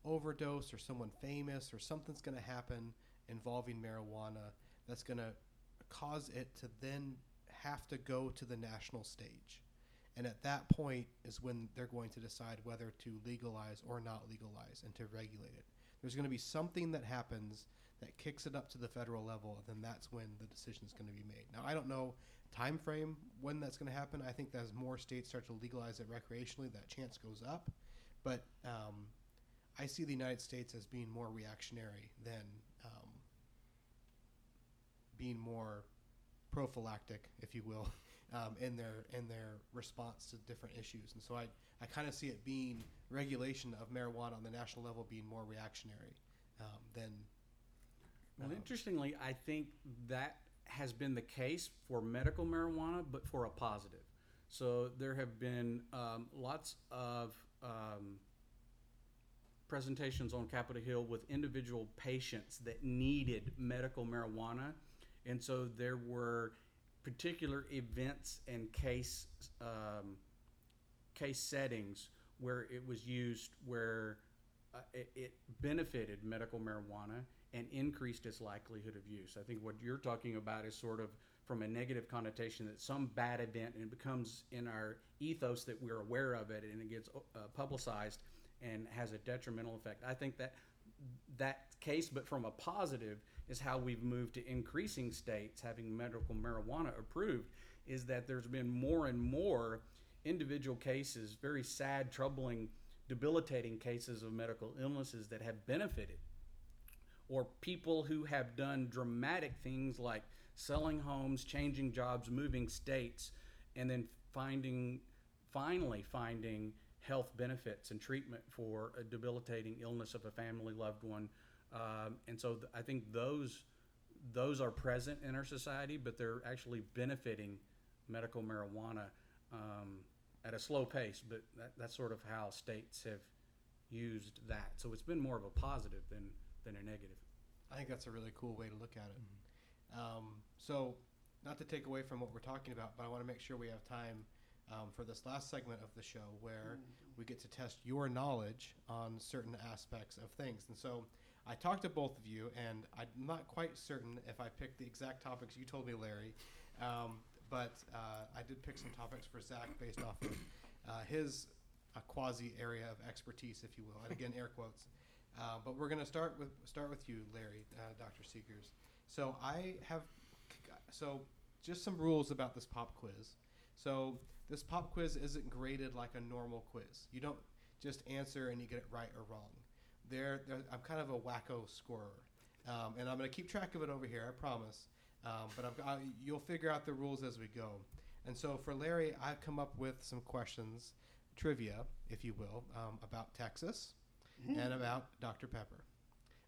overdose or someone famous or something's going to happen involving marijuana that's going to cause it to then have to go to the national stage. And at that point is when they're going to decide whether to legalize or not legalize and to regulate it. There's going to be something that happens that kicks it up to the federal level, and then that's when the decision is going to be made. Now, I don't know time frame when that's going to happen. I think as more states start to legalize it recreationally, that chance goes up. But um, I see the United States as being more reactionary than um, being more prophylactic, if you will, um, in their in their response to different issues. And so I I kind of see it being regulation of marijuana on the national level being more reactionary um, than. Well, uh, interestingly, I think that has been the case for medical marijuana, but for a positive. So there have been um, lots of um, presentations on Capitol Hill with individual patients that needed medical marijuana, and so there were particular events and case um, case settings where it was used where uh, it, it benefited medical marijuana and increased its likelihood of use. I think what you're talking about is sort of from a negative connotation that some bad event and it becomes in our ethos that we're aware of it and it gets uh, publicized and has a detrimental effect. I think that that case, but from a positive, is how we've moved to increasing states having medical marijuana approved. Is that there's been more and more individual cases, very sad, troubling, debilitating cases of medical illnesses that have benefited or people who have done dramatic things like selling homes, changing jobs, moving states, and then finding, finally finding health benefits and treatment for a debilitating illness of a family loved one. Um, and so th- I think those those are present in our society, but they're actually benefiting medical marijuana um, at a slow pace. But that, that's sort of how states have used that. So it's been more of a positive than than a negative. I think that's a really cool way to look at it. Um, so, not to take away from what we're talking about, but I want to make sure we have time um, for this last segment of the show where we get to test your knowledge on certain aspects of things. And so, I talked to both of you, and I'm not quite certain if I picked the exact topics you told me, Larry. Um, but uh, I did pick some topics for Zach based off of uh, his uh, quasi area of expertise, if you will, and again, air quotes. Uh, but we're going to start with start with you, Larry, uh, Dr. Seekers. So I have so just some rules about this pop quiz. So this pop quiz isn't graded like a normal quiz. You don't just answer and you get it right or wrong. There, I'm kind of a wacko scorer, um, and I'm going to keep track of it over here. I promise. Um, but I've got, you'll figure out the rules as we go. And so for Larry, I've come up with some questions, trivia, if you will, um, about Texas and about Dr. Pepper.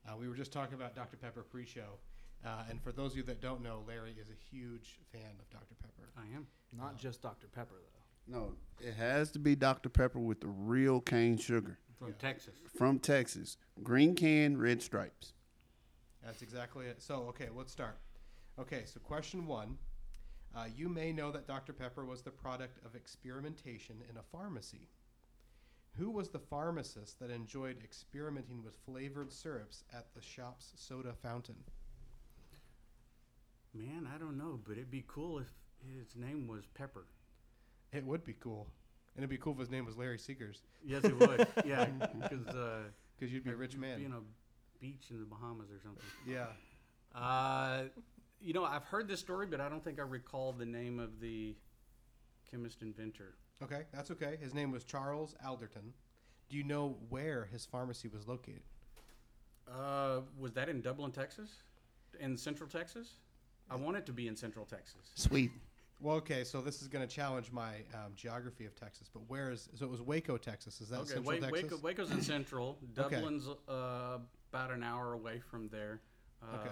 Uh, we were just talking about Dr. Pepper pre-show, uh, and for those of you that don't know, Larry is a huge fan of Dr. Pepper. I am. Not just Dr. Pepper though. No, it has to be Dr. Pepper with the real cane sugar From Yeah. Texas. from Texas. Green can, red stripes. That's exactly it. So, okay, let's start. Okay, so question one. Uh, you may know that Dr. Pepper was the product of experimentation in a pharmacy. Who was the pharmacist that enjoyed experimenting with flavored syrups at the shop's soda fountain? Man, I don't know, but it'd be cool if his name was Pepper. It would be cool. And it'd be cool if his name was Larry Seekers. Yes, it would. yeah, because uh, because you'd be a rich man. Be on a beach in the Bahamas or something. yeah. Uh, you know, I've heard this story, but I don't think I recall the name of the chemist inventor. Okay, that's okay. His name was Charles Alderton. Do you know where his pharmacy was located? Uh, was that in Dublin, Texas? In Central Texas? I want it to be in Central Texas. Sweet. Well, okay, so this is going to challenge my um, geography of Texas, but where is? So it was Waco, Texas. Is that Okay, Central Wa- Texas? Waco, Waco's in Central. Dublin's uh, about an hour away from there. Um, Okay.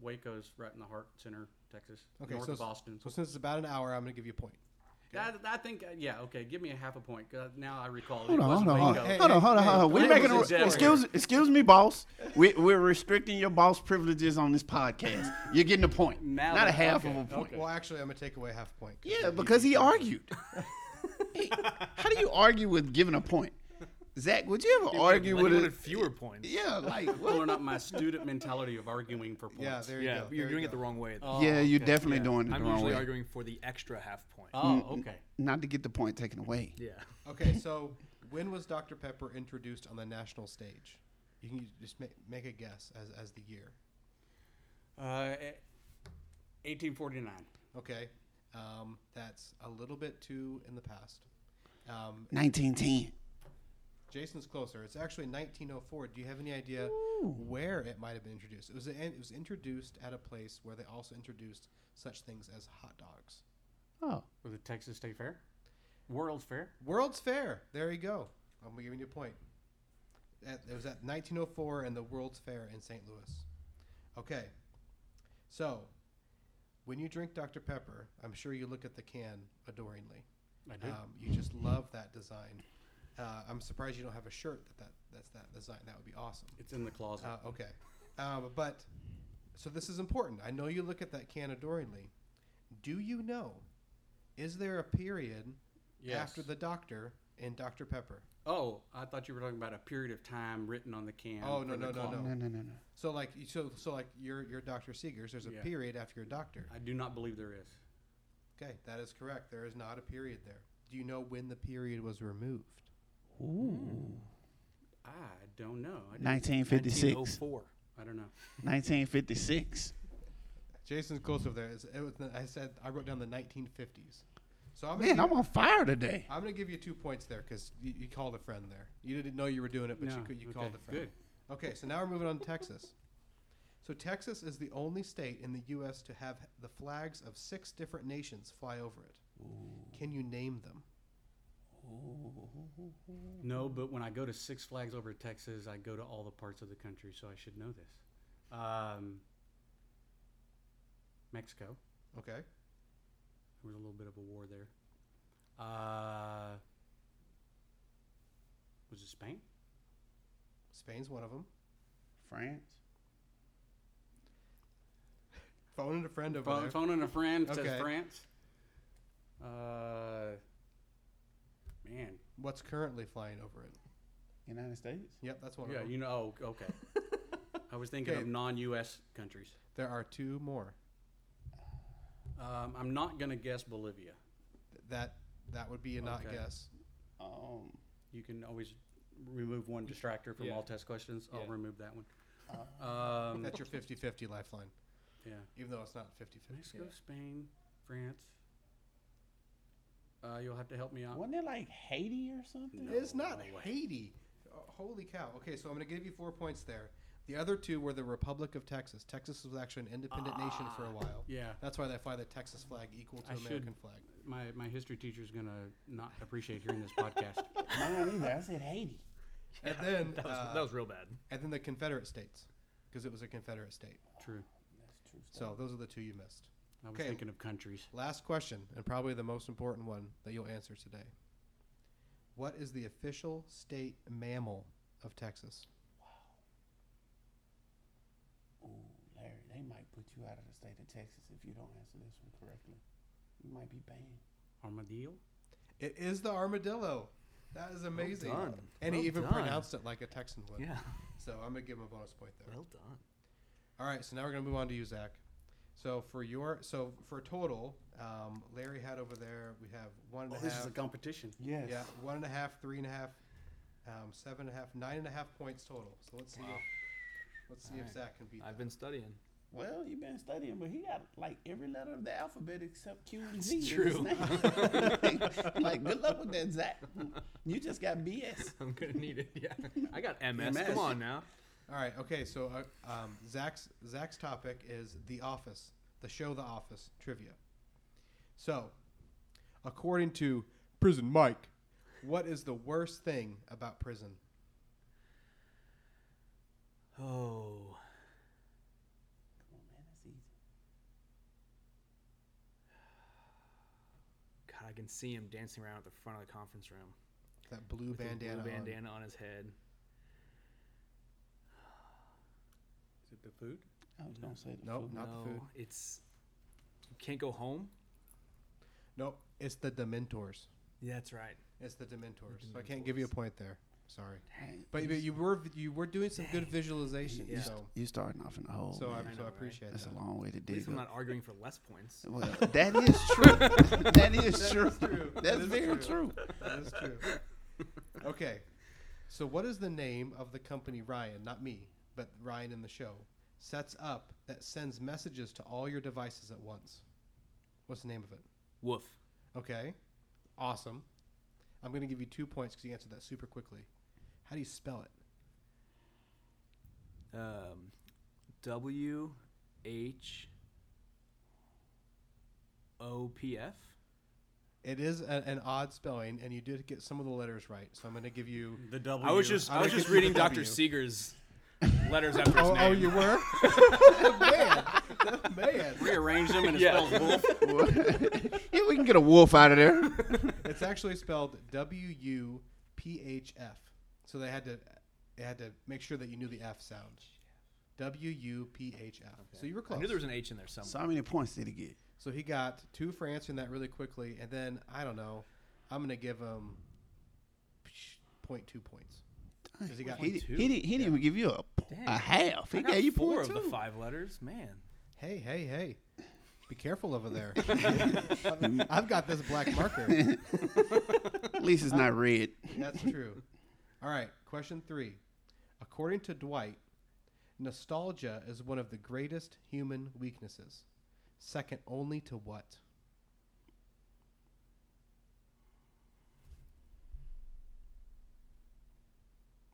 Waco's right in the heart center, Texas. Okay, north so of Boston. So since it's about an hour, I'm going to give you a point. I, I think, uh, yeah, okay. Give me a half a point. 'cause now I recall. Hold it on, wasn't hold on, hold Waco. on, Hey, hold on, hold on, hold on. We're hey, making. was A, Denver. excuse, excuse me, boss. We, we're restricting your boss privileges on this podcast. You're getting a point, Now not a that- half okay, of a point. okay. Well, actually, I'm going to take away half a point. Yeah, because he argued. He- how do you argue with giving a point? Zach, would you ever argue with he a fewer points. Yeah, like Pulling what? up my student mentality of arguing for points. Yeah, there you Yeah, go. you're there doing you it the wrong way. though. Oh, yeah, you're okay, definitely yeah. doing it I'm the wrong usually arguing for the extra half point. Oh, okay. Not to get the point taken away. Yeah. Okay, so when was Dr. Pepper introduced on the national stage? You can just make, make a guess as, as the year. Uh, eh, 1849. Okay, um, that's a little bit too in the past. Um, 1910. Jason's closer. It's actually 1904. Do you have any idea where it might have been introduced? It was it was introduced at a place where they also introduced such things as hot dogs. Oh, Was it Texas State Fair? World's Fair? World's Fair. There you go. I'm giving you a point. At, it was at 1904 and the World's Fair in St. Louis. Okay. So, when you drink Dr. Pepper, I'm sure you look at the can adoringly. I do. Um, you just love that design. Uh, I'm surprised you don't have a shirt that, that that's that design. That would be awesome. it's in the closet. Uh, okay. Um, but so this is important. I know you look at that can adoringly. Do you know? Is there a period yes. after the doctor in Dr. Pepper? Oh, I thought you were talking about a period of time written on the can. Oh, no, no, no, no. no, no, no, no. So like so so like your your Dr. Seegers, there's a Yeah. period after your doctor. I do not believe there is. Okay, that is correct. There is not a period there. Do you know when the period was removed? Ooh. I don't know. I, don't- 1956. 1904. I don't know. 1956. Jason's close over there. It's- It was, I said I wrote down the 1950s. So I'm Man, gonna I'm on fire today. I'm gonna give you two points there because you, you called a friend there. You didn't know you were doing it, but you No, could, you okay, called a friend. Good. Okay, so now we're moving on to Texas. So Texas is the only state in the U.S. to have the flags of six different nations fly over it. Can you name them? No, but when I go to Six Flags over Texas, I go to all the parts of the country, so I should know this. Um, Mexico. Okay. There was a little bit of a war there. Uh, was it Spain? Spain's one of them. France. Phoning a friend over Phone, there. phoning a friend says Okay. France. Uh, man. What's currently flying over it? United States. Yep, that's one Yeah, of them. you know. Oh, okay. I was thinking Okay. of non-U.S. countries. There are two more. Um, I'm not gonna guess Bolivia. Th- That that would be a not Okay. guess. Um, You can always remove one distractor from Yeah. all test questions. I'll Yeah. remove that one. uh, Um, That's your 50-50 lifeline, yeah. even though it's not 50-50. Mexico, Spain, France. Uh, you'll have to help me out. wasn't it like Haiti or something? No. It's not way. Haiti. Oh, holy cow. Okay, so I'm going to give you four points there. The other two were the Republic of Texas. Texas was actually an independent nation for a while. Yeah, That's why they fly the Texas flag equal to I should- American flag. my, my history teacher's gonna not appreciate hearing this podcast. Mine either. I said Haiti. And then That was, uh, that was real bad. and then the Confederate states because it was a Confederate state. True. That's true. So those are the two you missed. I was Okay. thinking of countries. Last question, and probably the most important one that you'll answer today. What is the official state mammal of Texas? Wow. Ooh, Larry, they might put you out of the state of Texas if you don't answer this one correctly. You might be banned. Armadillo. It is the armadillo. That is amazing. done. And Well he even done. pronounced it like a Texan would. Yeah. So I'm gonna give him a bonus point there. Well done. All right, so now we're gonna move on to you, Zach. So for your so for total, um, Larry had over there. We have one and a Oh, half. this is a competition. Yes. Yeah, one and a half, three and a half, um, seven and a half, nine and a half points total. So let's see. Wow. If, let's see if Alright. Zach can beat I've that. been studying. Well, you've been studying, but he got like every letter of the alphabet except Q and Z. in his true. name. like, good luck with that, Zach. You just got BS. I'm gonna need it. Yeah, I got MS. MS. Come on now. All right. Okay. So uh, um, Zach's Zach's topic is The Office, the show The Office trivia. So, according to Prison Mike, what is the worst thing about prison? Oh, Come on, man, that's easy. God, I can see him dancing around at the front of the conference room That blue with his bandana. blue on. bandana on his head. It the food? I was gonna say the Nope, food. not the food. it's you can't go home. Nope. It's the Dementors. Yeah, that's right. It's the Dementors. So I can't give you a point there. Sorry. Dang, But, but you were you were doing some good visualization. you, Yeah. So you starting off in the hole. so I, man. I so I know, right? appreciate That's that. a long way to At least dig. I'm up. not arguing for less points. Well, that is true. that is true. true. That That's very true. true. That is true. Okay. So what is the name of the company Ryan, not me, but Ryan in the show, sets up that sends messages to all your devices at once? What's the name of it? Woof. Okay. Awesome. I'm going to give you two points because you answered that super quickly. How do you spell it? Um, W H O P F. It is a, an odd spelling, and you did get some of the letters right. So I'm going to give you. The W. I was just I'm I was just reading Dr. W. Seeger's letters after his Oh, name. oh, you were? man. Man. rearranged them and it Yeah. spells wolf. yeah, we can get a wolf out of there. It's actually spelled W U P H F. So they had to they had to make sure that you knew the F sound. W U P H F. So you were close. I knew there was an H in there somewhere. So how many points did he get? so he got two for answering that really quickly, and then I don't know. I'm gonna give him point two points. 'Cause he got He, two. he, didn't, he didn't even give you a, p- Dang. a half. He I got gave you four point of two. the five letters. Man, hey hey hey. Be careful over there. I've got this black marker. At least it's not red. That's true. All right, question three. According to Dwight, nostalgia is one of the greatest human weaknesses, second only to what?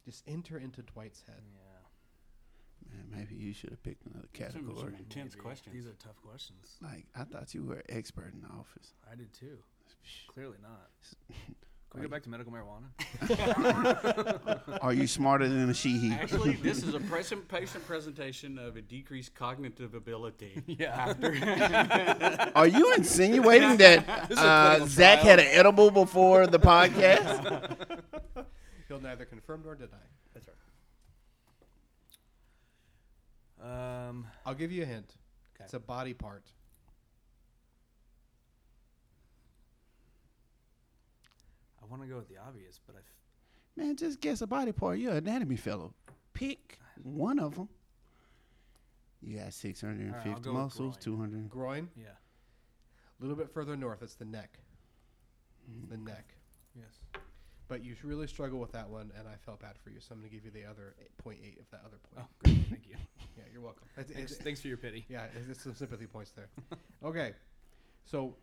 Just enter into Dwight's head. yeah. Man, maybe you should have picked another Some- some category. intense Maybe. questions. These are tough questions. Like I thought you were an expert in the office. I did too. Clearly not. Can Are we go back to medical marijuana? Are you smarter than a she? Actually, this is a present patient presentation of a decreased cognitive ability. Yeah. After Are you insinuating that This is a uh, Zach trial. had an edible before the podcast? He'll neither confirm nor deny. That's right. Um, I'll give you a hint. 'Kay. It's a body part. I want to go with the obvious, but I. F- Man, just guess a body part. You're an anatomy fellow. Pick one of them. You got 650 go with muscles, groin. 200. Groin. yeah. A little bit further north, it's the neck. The neck. Yes. But you really struggle with that one, and I felt bad for you, so I'm going to give you the other eight- point eight of that other point. Oh, great. Thank you. Yeah, you're welcome. Thanks, it's- thanks for your pity. Yeah, it's some sympathy points there. Okay, so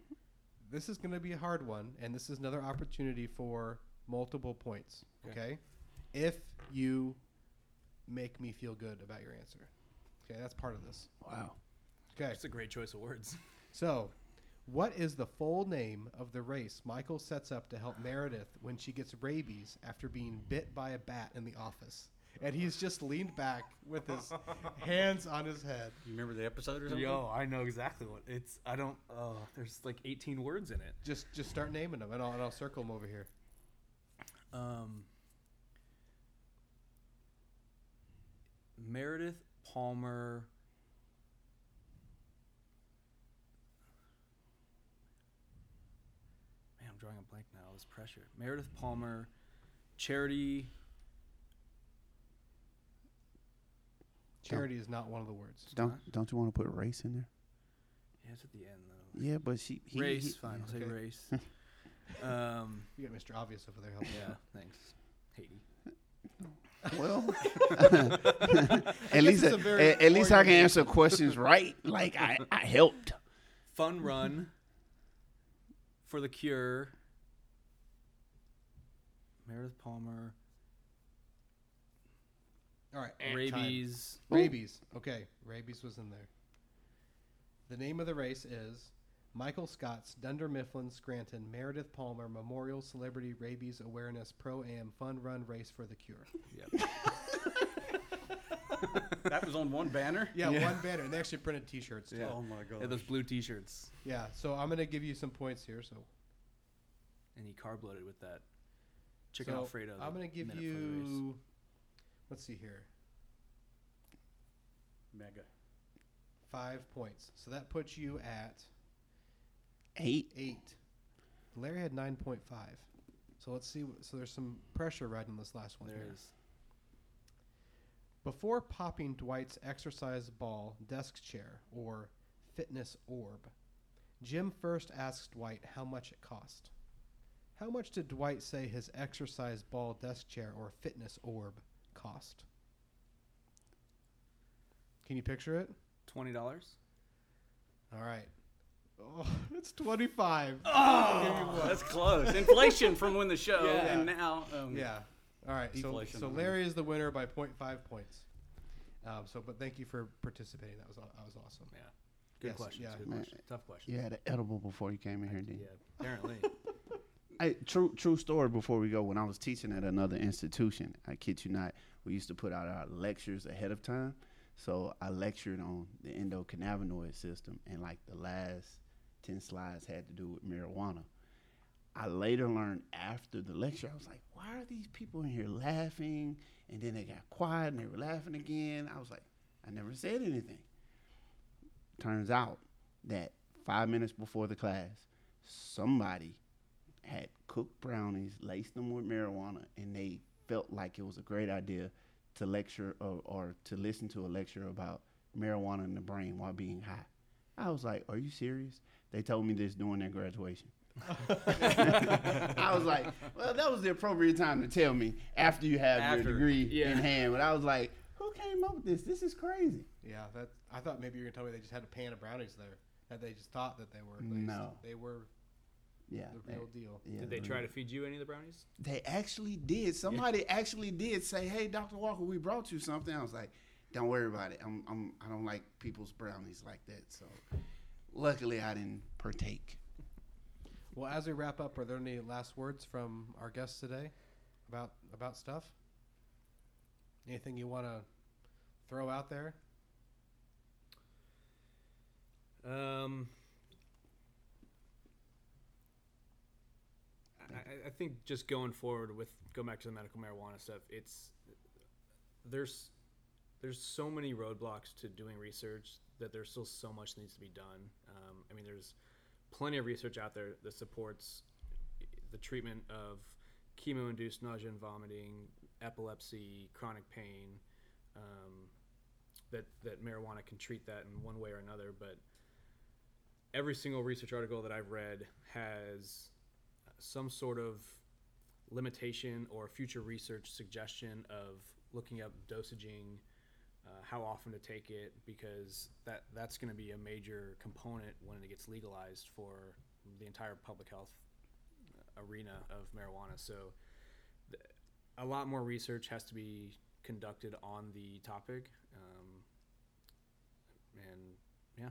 this is going to be a hard one, and this is another opportunity for multiple points. Okay. Okay, if you make me feel good about your answer. Okay, that's part of this. Wow. Okay, That's a great choice of words. so what is the full name of the race Michael sets up to help Meredith when she gets rabies after being bit by a bat in the office? And he's just leaned back with his hands on his head. you remember the episode or something? Yo, I know exactly what it's. I don't. Oh, there's like 18 words in it. Just just start naming them, and I'll, and I'll circle them over here. Um, Meredith Palmer. Man, I'm drawing a blank now. This pressure. Meredith Palmer, Charity. Charity is not one of the words. Don't don't you want to put race in there? Yeah, it's at the end though. Yeah, but she he, race, he- fine. I'll say race. um, You got Mr. Obvious over there helping. yeah, thanks, Haiti. Well, at least it's a at, at least I can answer questions right. Like I, I helped. Fun run for the cure. Meredith Palmer, All right. time. rabies. Rabies. Okay, rabies was in there. The name of the race is Michael Scott's Dunder Mifflin Scranton Meredith Palmer Memorial Celebrity Rabies Awareness Pro Am Fun Run Race for the Cure. Yep. that was on one banner. Yeah, Yeah. one banner. And they actually printed T-shirts too. Yeah. Oh my god. Yeah, those blue T-shirts. Yeah. So I'm gonna give you some points here. So, And he carb loaded with that chicken so Alfredo. I'm gonna give minute before the you. Let's see here. Mega. Five points. So that puts you at Eight. eight. Larry had nine point five. So let's see. So there's some pressure riding this last one There here. is. Before popping Dwight's exercise ball desk chair or fitness orb, Jim first asked Dwight how much it cost. How much did Dwight say his exercise ball desk chair or fitness orb cost? Can you picture it? Twenty dollars. All right. Oh, it's 25. Oh, that's close. Inflation from when the show Yeah. and now. Um, Yeah. All right. So, Deflation so Larry is the winner by 0.5 points. Um, so, but thank you for participating. That was aw- that was awesome. Yeah. Good Yes, questions. yeah. Good Man. question. Tough question. You had an edible before you came in here, didn't you? Yeah. Apparently. Hey, true true story. Before we go, when I was teaching at another institution, I kid you not, we used to put out our lectures ahead of time. So I lectured on the endocannabinoid system, and like the last ten slides had to do with marijuana. I later learned after the lecture, I was like, why are these people in here laughing? And then they got quiet and they were laughing again. I was like, I never said anything. Turns out that five minutes before the class, somebody had cooked brownies, laced them with marijuana, and they felt like it was a great idea to lecture or, or to listen to a lecture about marijuana in the brain while being high. I was like, "Are you serious?" They told me this during their graduation. I was like, "Well, that was the appropriate time to tell me after you have After, your degree yeah. in hand." But I was like, "Who came up with this? This is crazy." Yeah, that I thought maybe you were gonna tell me they just had a pan of brownies there. That they just thought that they were. laced. No. they were Yeah, the they- real deal. yeah, Did they the try to feed you any of the brownies? They actually did. Somebody actually did say, "Hey, Doctor Walker, we brought you something." I was like, "Don't worry about it. I'm, I'm I don't like people's brownies like that." So, luckily, I didn't partake. Well, as we wrap up, are there any last words from our guests today about about stuff? Anything you want to throw out there? Um, I, I think just going forward with going back to the medical marijuana stuff, it's there's there's so many roadblocks to doing research that there's still so much needs to be done. Um, I mean, there's plenty of research out there that supports the treatment of chemo-induced nausea and vomiting, epilepsy, chronic pain. Um, that that marijuana can treat that in one way or another, but every single research article that I've read has some sort of limitation or future research suggestion of looking up dosaging, uh, how often to take it, because that that's going to be a major component when it gets legalized for the entire public health uh, arena of marijuana. So, th- a lot more research has to be conducted on the topic, um, and yeah.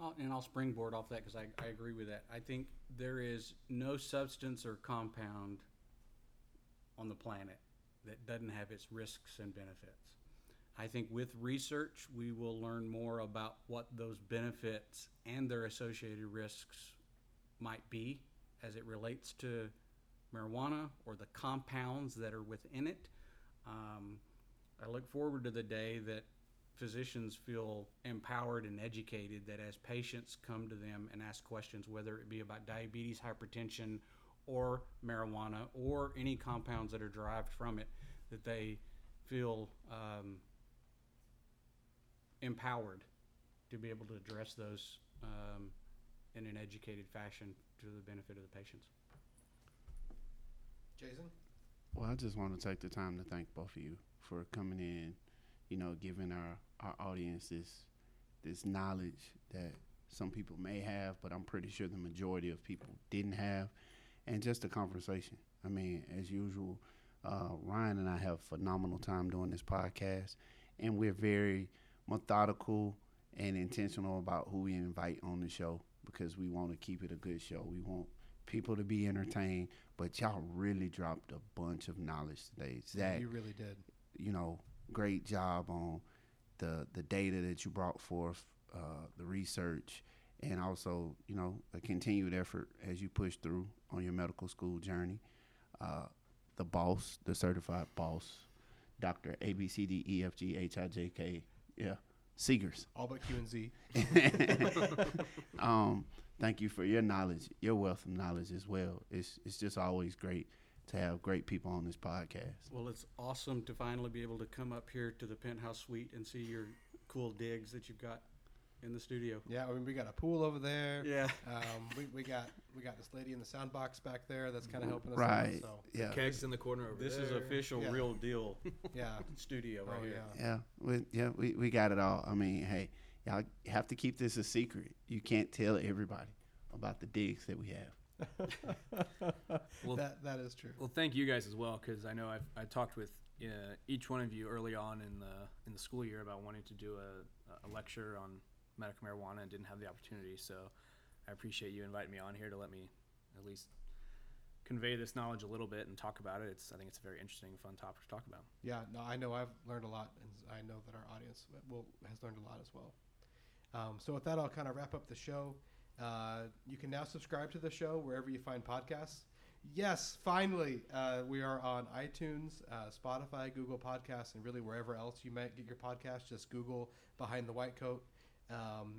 I'll- and I'll springboard off that because I, I agree with that. I think there is no substance or compound on the planet that doesn't have its risks and benefits. I think with research, we will learn more about what those benefits and their associated risks might be as it relates to marijuana or the compounds that are within it. Um, I look forward to the day that physicians feel empowered and educated that as patients come to them and ask questions, whether it be about diabetes, hypertension, or marijuana, or any compounds that are derived from it, that they feel um, empowered to be able to address those um, in an educated fashion to the benefit of the patients. Jason? Well, I just want to take the time to thank both of you for coming in, you know, giving our, our audience this, this knowledge that some people may have, but I'm pretty sure the majority of people didn't have, and just a conversation. I mean, as usual, uh, Ryan and I have phenomenal time doing this podcast, and we're very methodical and intentional about who we invite on the show because we want to keep it a good show. We want people to be entertained, but y'all really dropped a bunch of knowledge today. Zach, You really did. you know, great job on the the data that you brought forth, uh, the research, and also, you know, a continued effort as you push through on your medical school journey. Uh, the boss, the certified boss, Doctor A B C D E F G H I J K, yeah, Seegers. All but Q and Z. um, thank you for your knowledge, your wealth of knowledge as well. It's it's just always great to have great people on this podcast. Well, it's awesome to finally be able to come up here to the penthouse suite and see your cool digs that you've got in the studio. Yeah, I mean, we got a pool over there. Yeah. Um, we, we got we got this lady in the sound box back there that's kind of helping us Right. out. So Yeah. Kegs in the corner over there. This there. is official, Yeah. real deal yeah. studio right Oh here. yeah. Yeah, we, yeah, we, we got it all. I mean, hey, y'all have to keep this a secret. You can't tell everybody about the digs that we have. Well, that that is true. Well, thank you guys as well, because I know I've I talked with uh, each one of you early on in the in the school year about wanting to do a, a lecture on medical marijuana and didn't have the opportunity. So I appreciate you inviting me on here to let me at least convey this knowledge a little bit and talk about it. It's I think it's a very interesting, fun topic to talk about. Yeah, no, I know I've learned a lot, and I know that our audience will has learned a lot as well. Um, so with that, I'll kind of wrap up the show. Uh, you can now subscribe to the show wherever you find podcasts. Yes, finally, uh, we are on iTunes, uh, Spotify, Google Podcasts, and really wherever else you might get your podcast. Just Google Behind the White Coat. Um,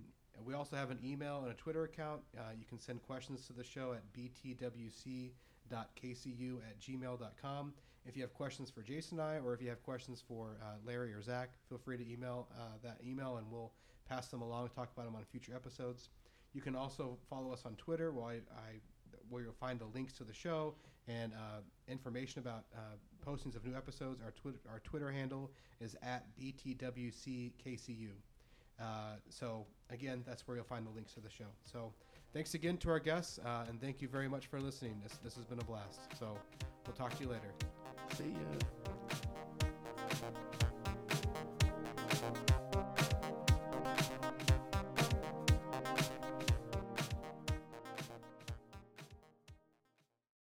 we also have an email and a Twitter account. Uh, you can send questions to the show at btwc.kcu at gmail.com. If you have questions for Jason and I, or if you have questions for uh, Larry or Zach, feel free to email uh, that email and we'll pass them along, and talk about them on future episodes. You can also follow us on Twitter, where, I, I, where you'll find the links to the show and uh, information about uh, postings of new episodes. Our, Twitter our Twitter handle is at BTWCKCU. Uh, so, again, that's where you'll find the links to the show. So, thanks again to our guests, uh, and thank you very much for listening. This, this has been a blast. So, we'll talk to you later. See ya.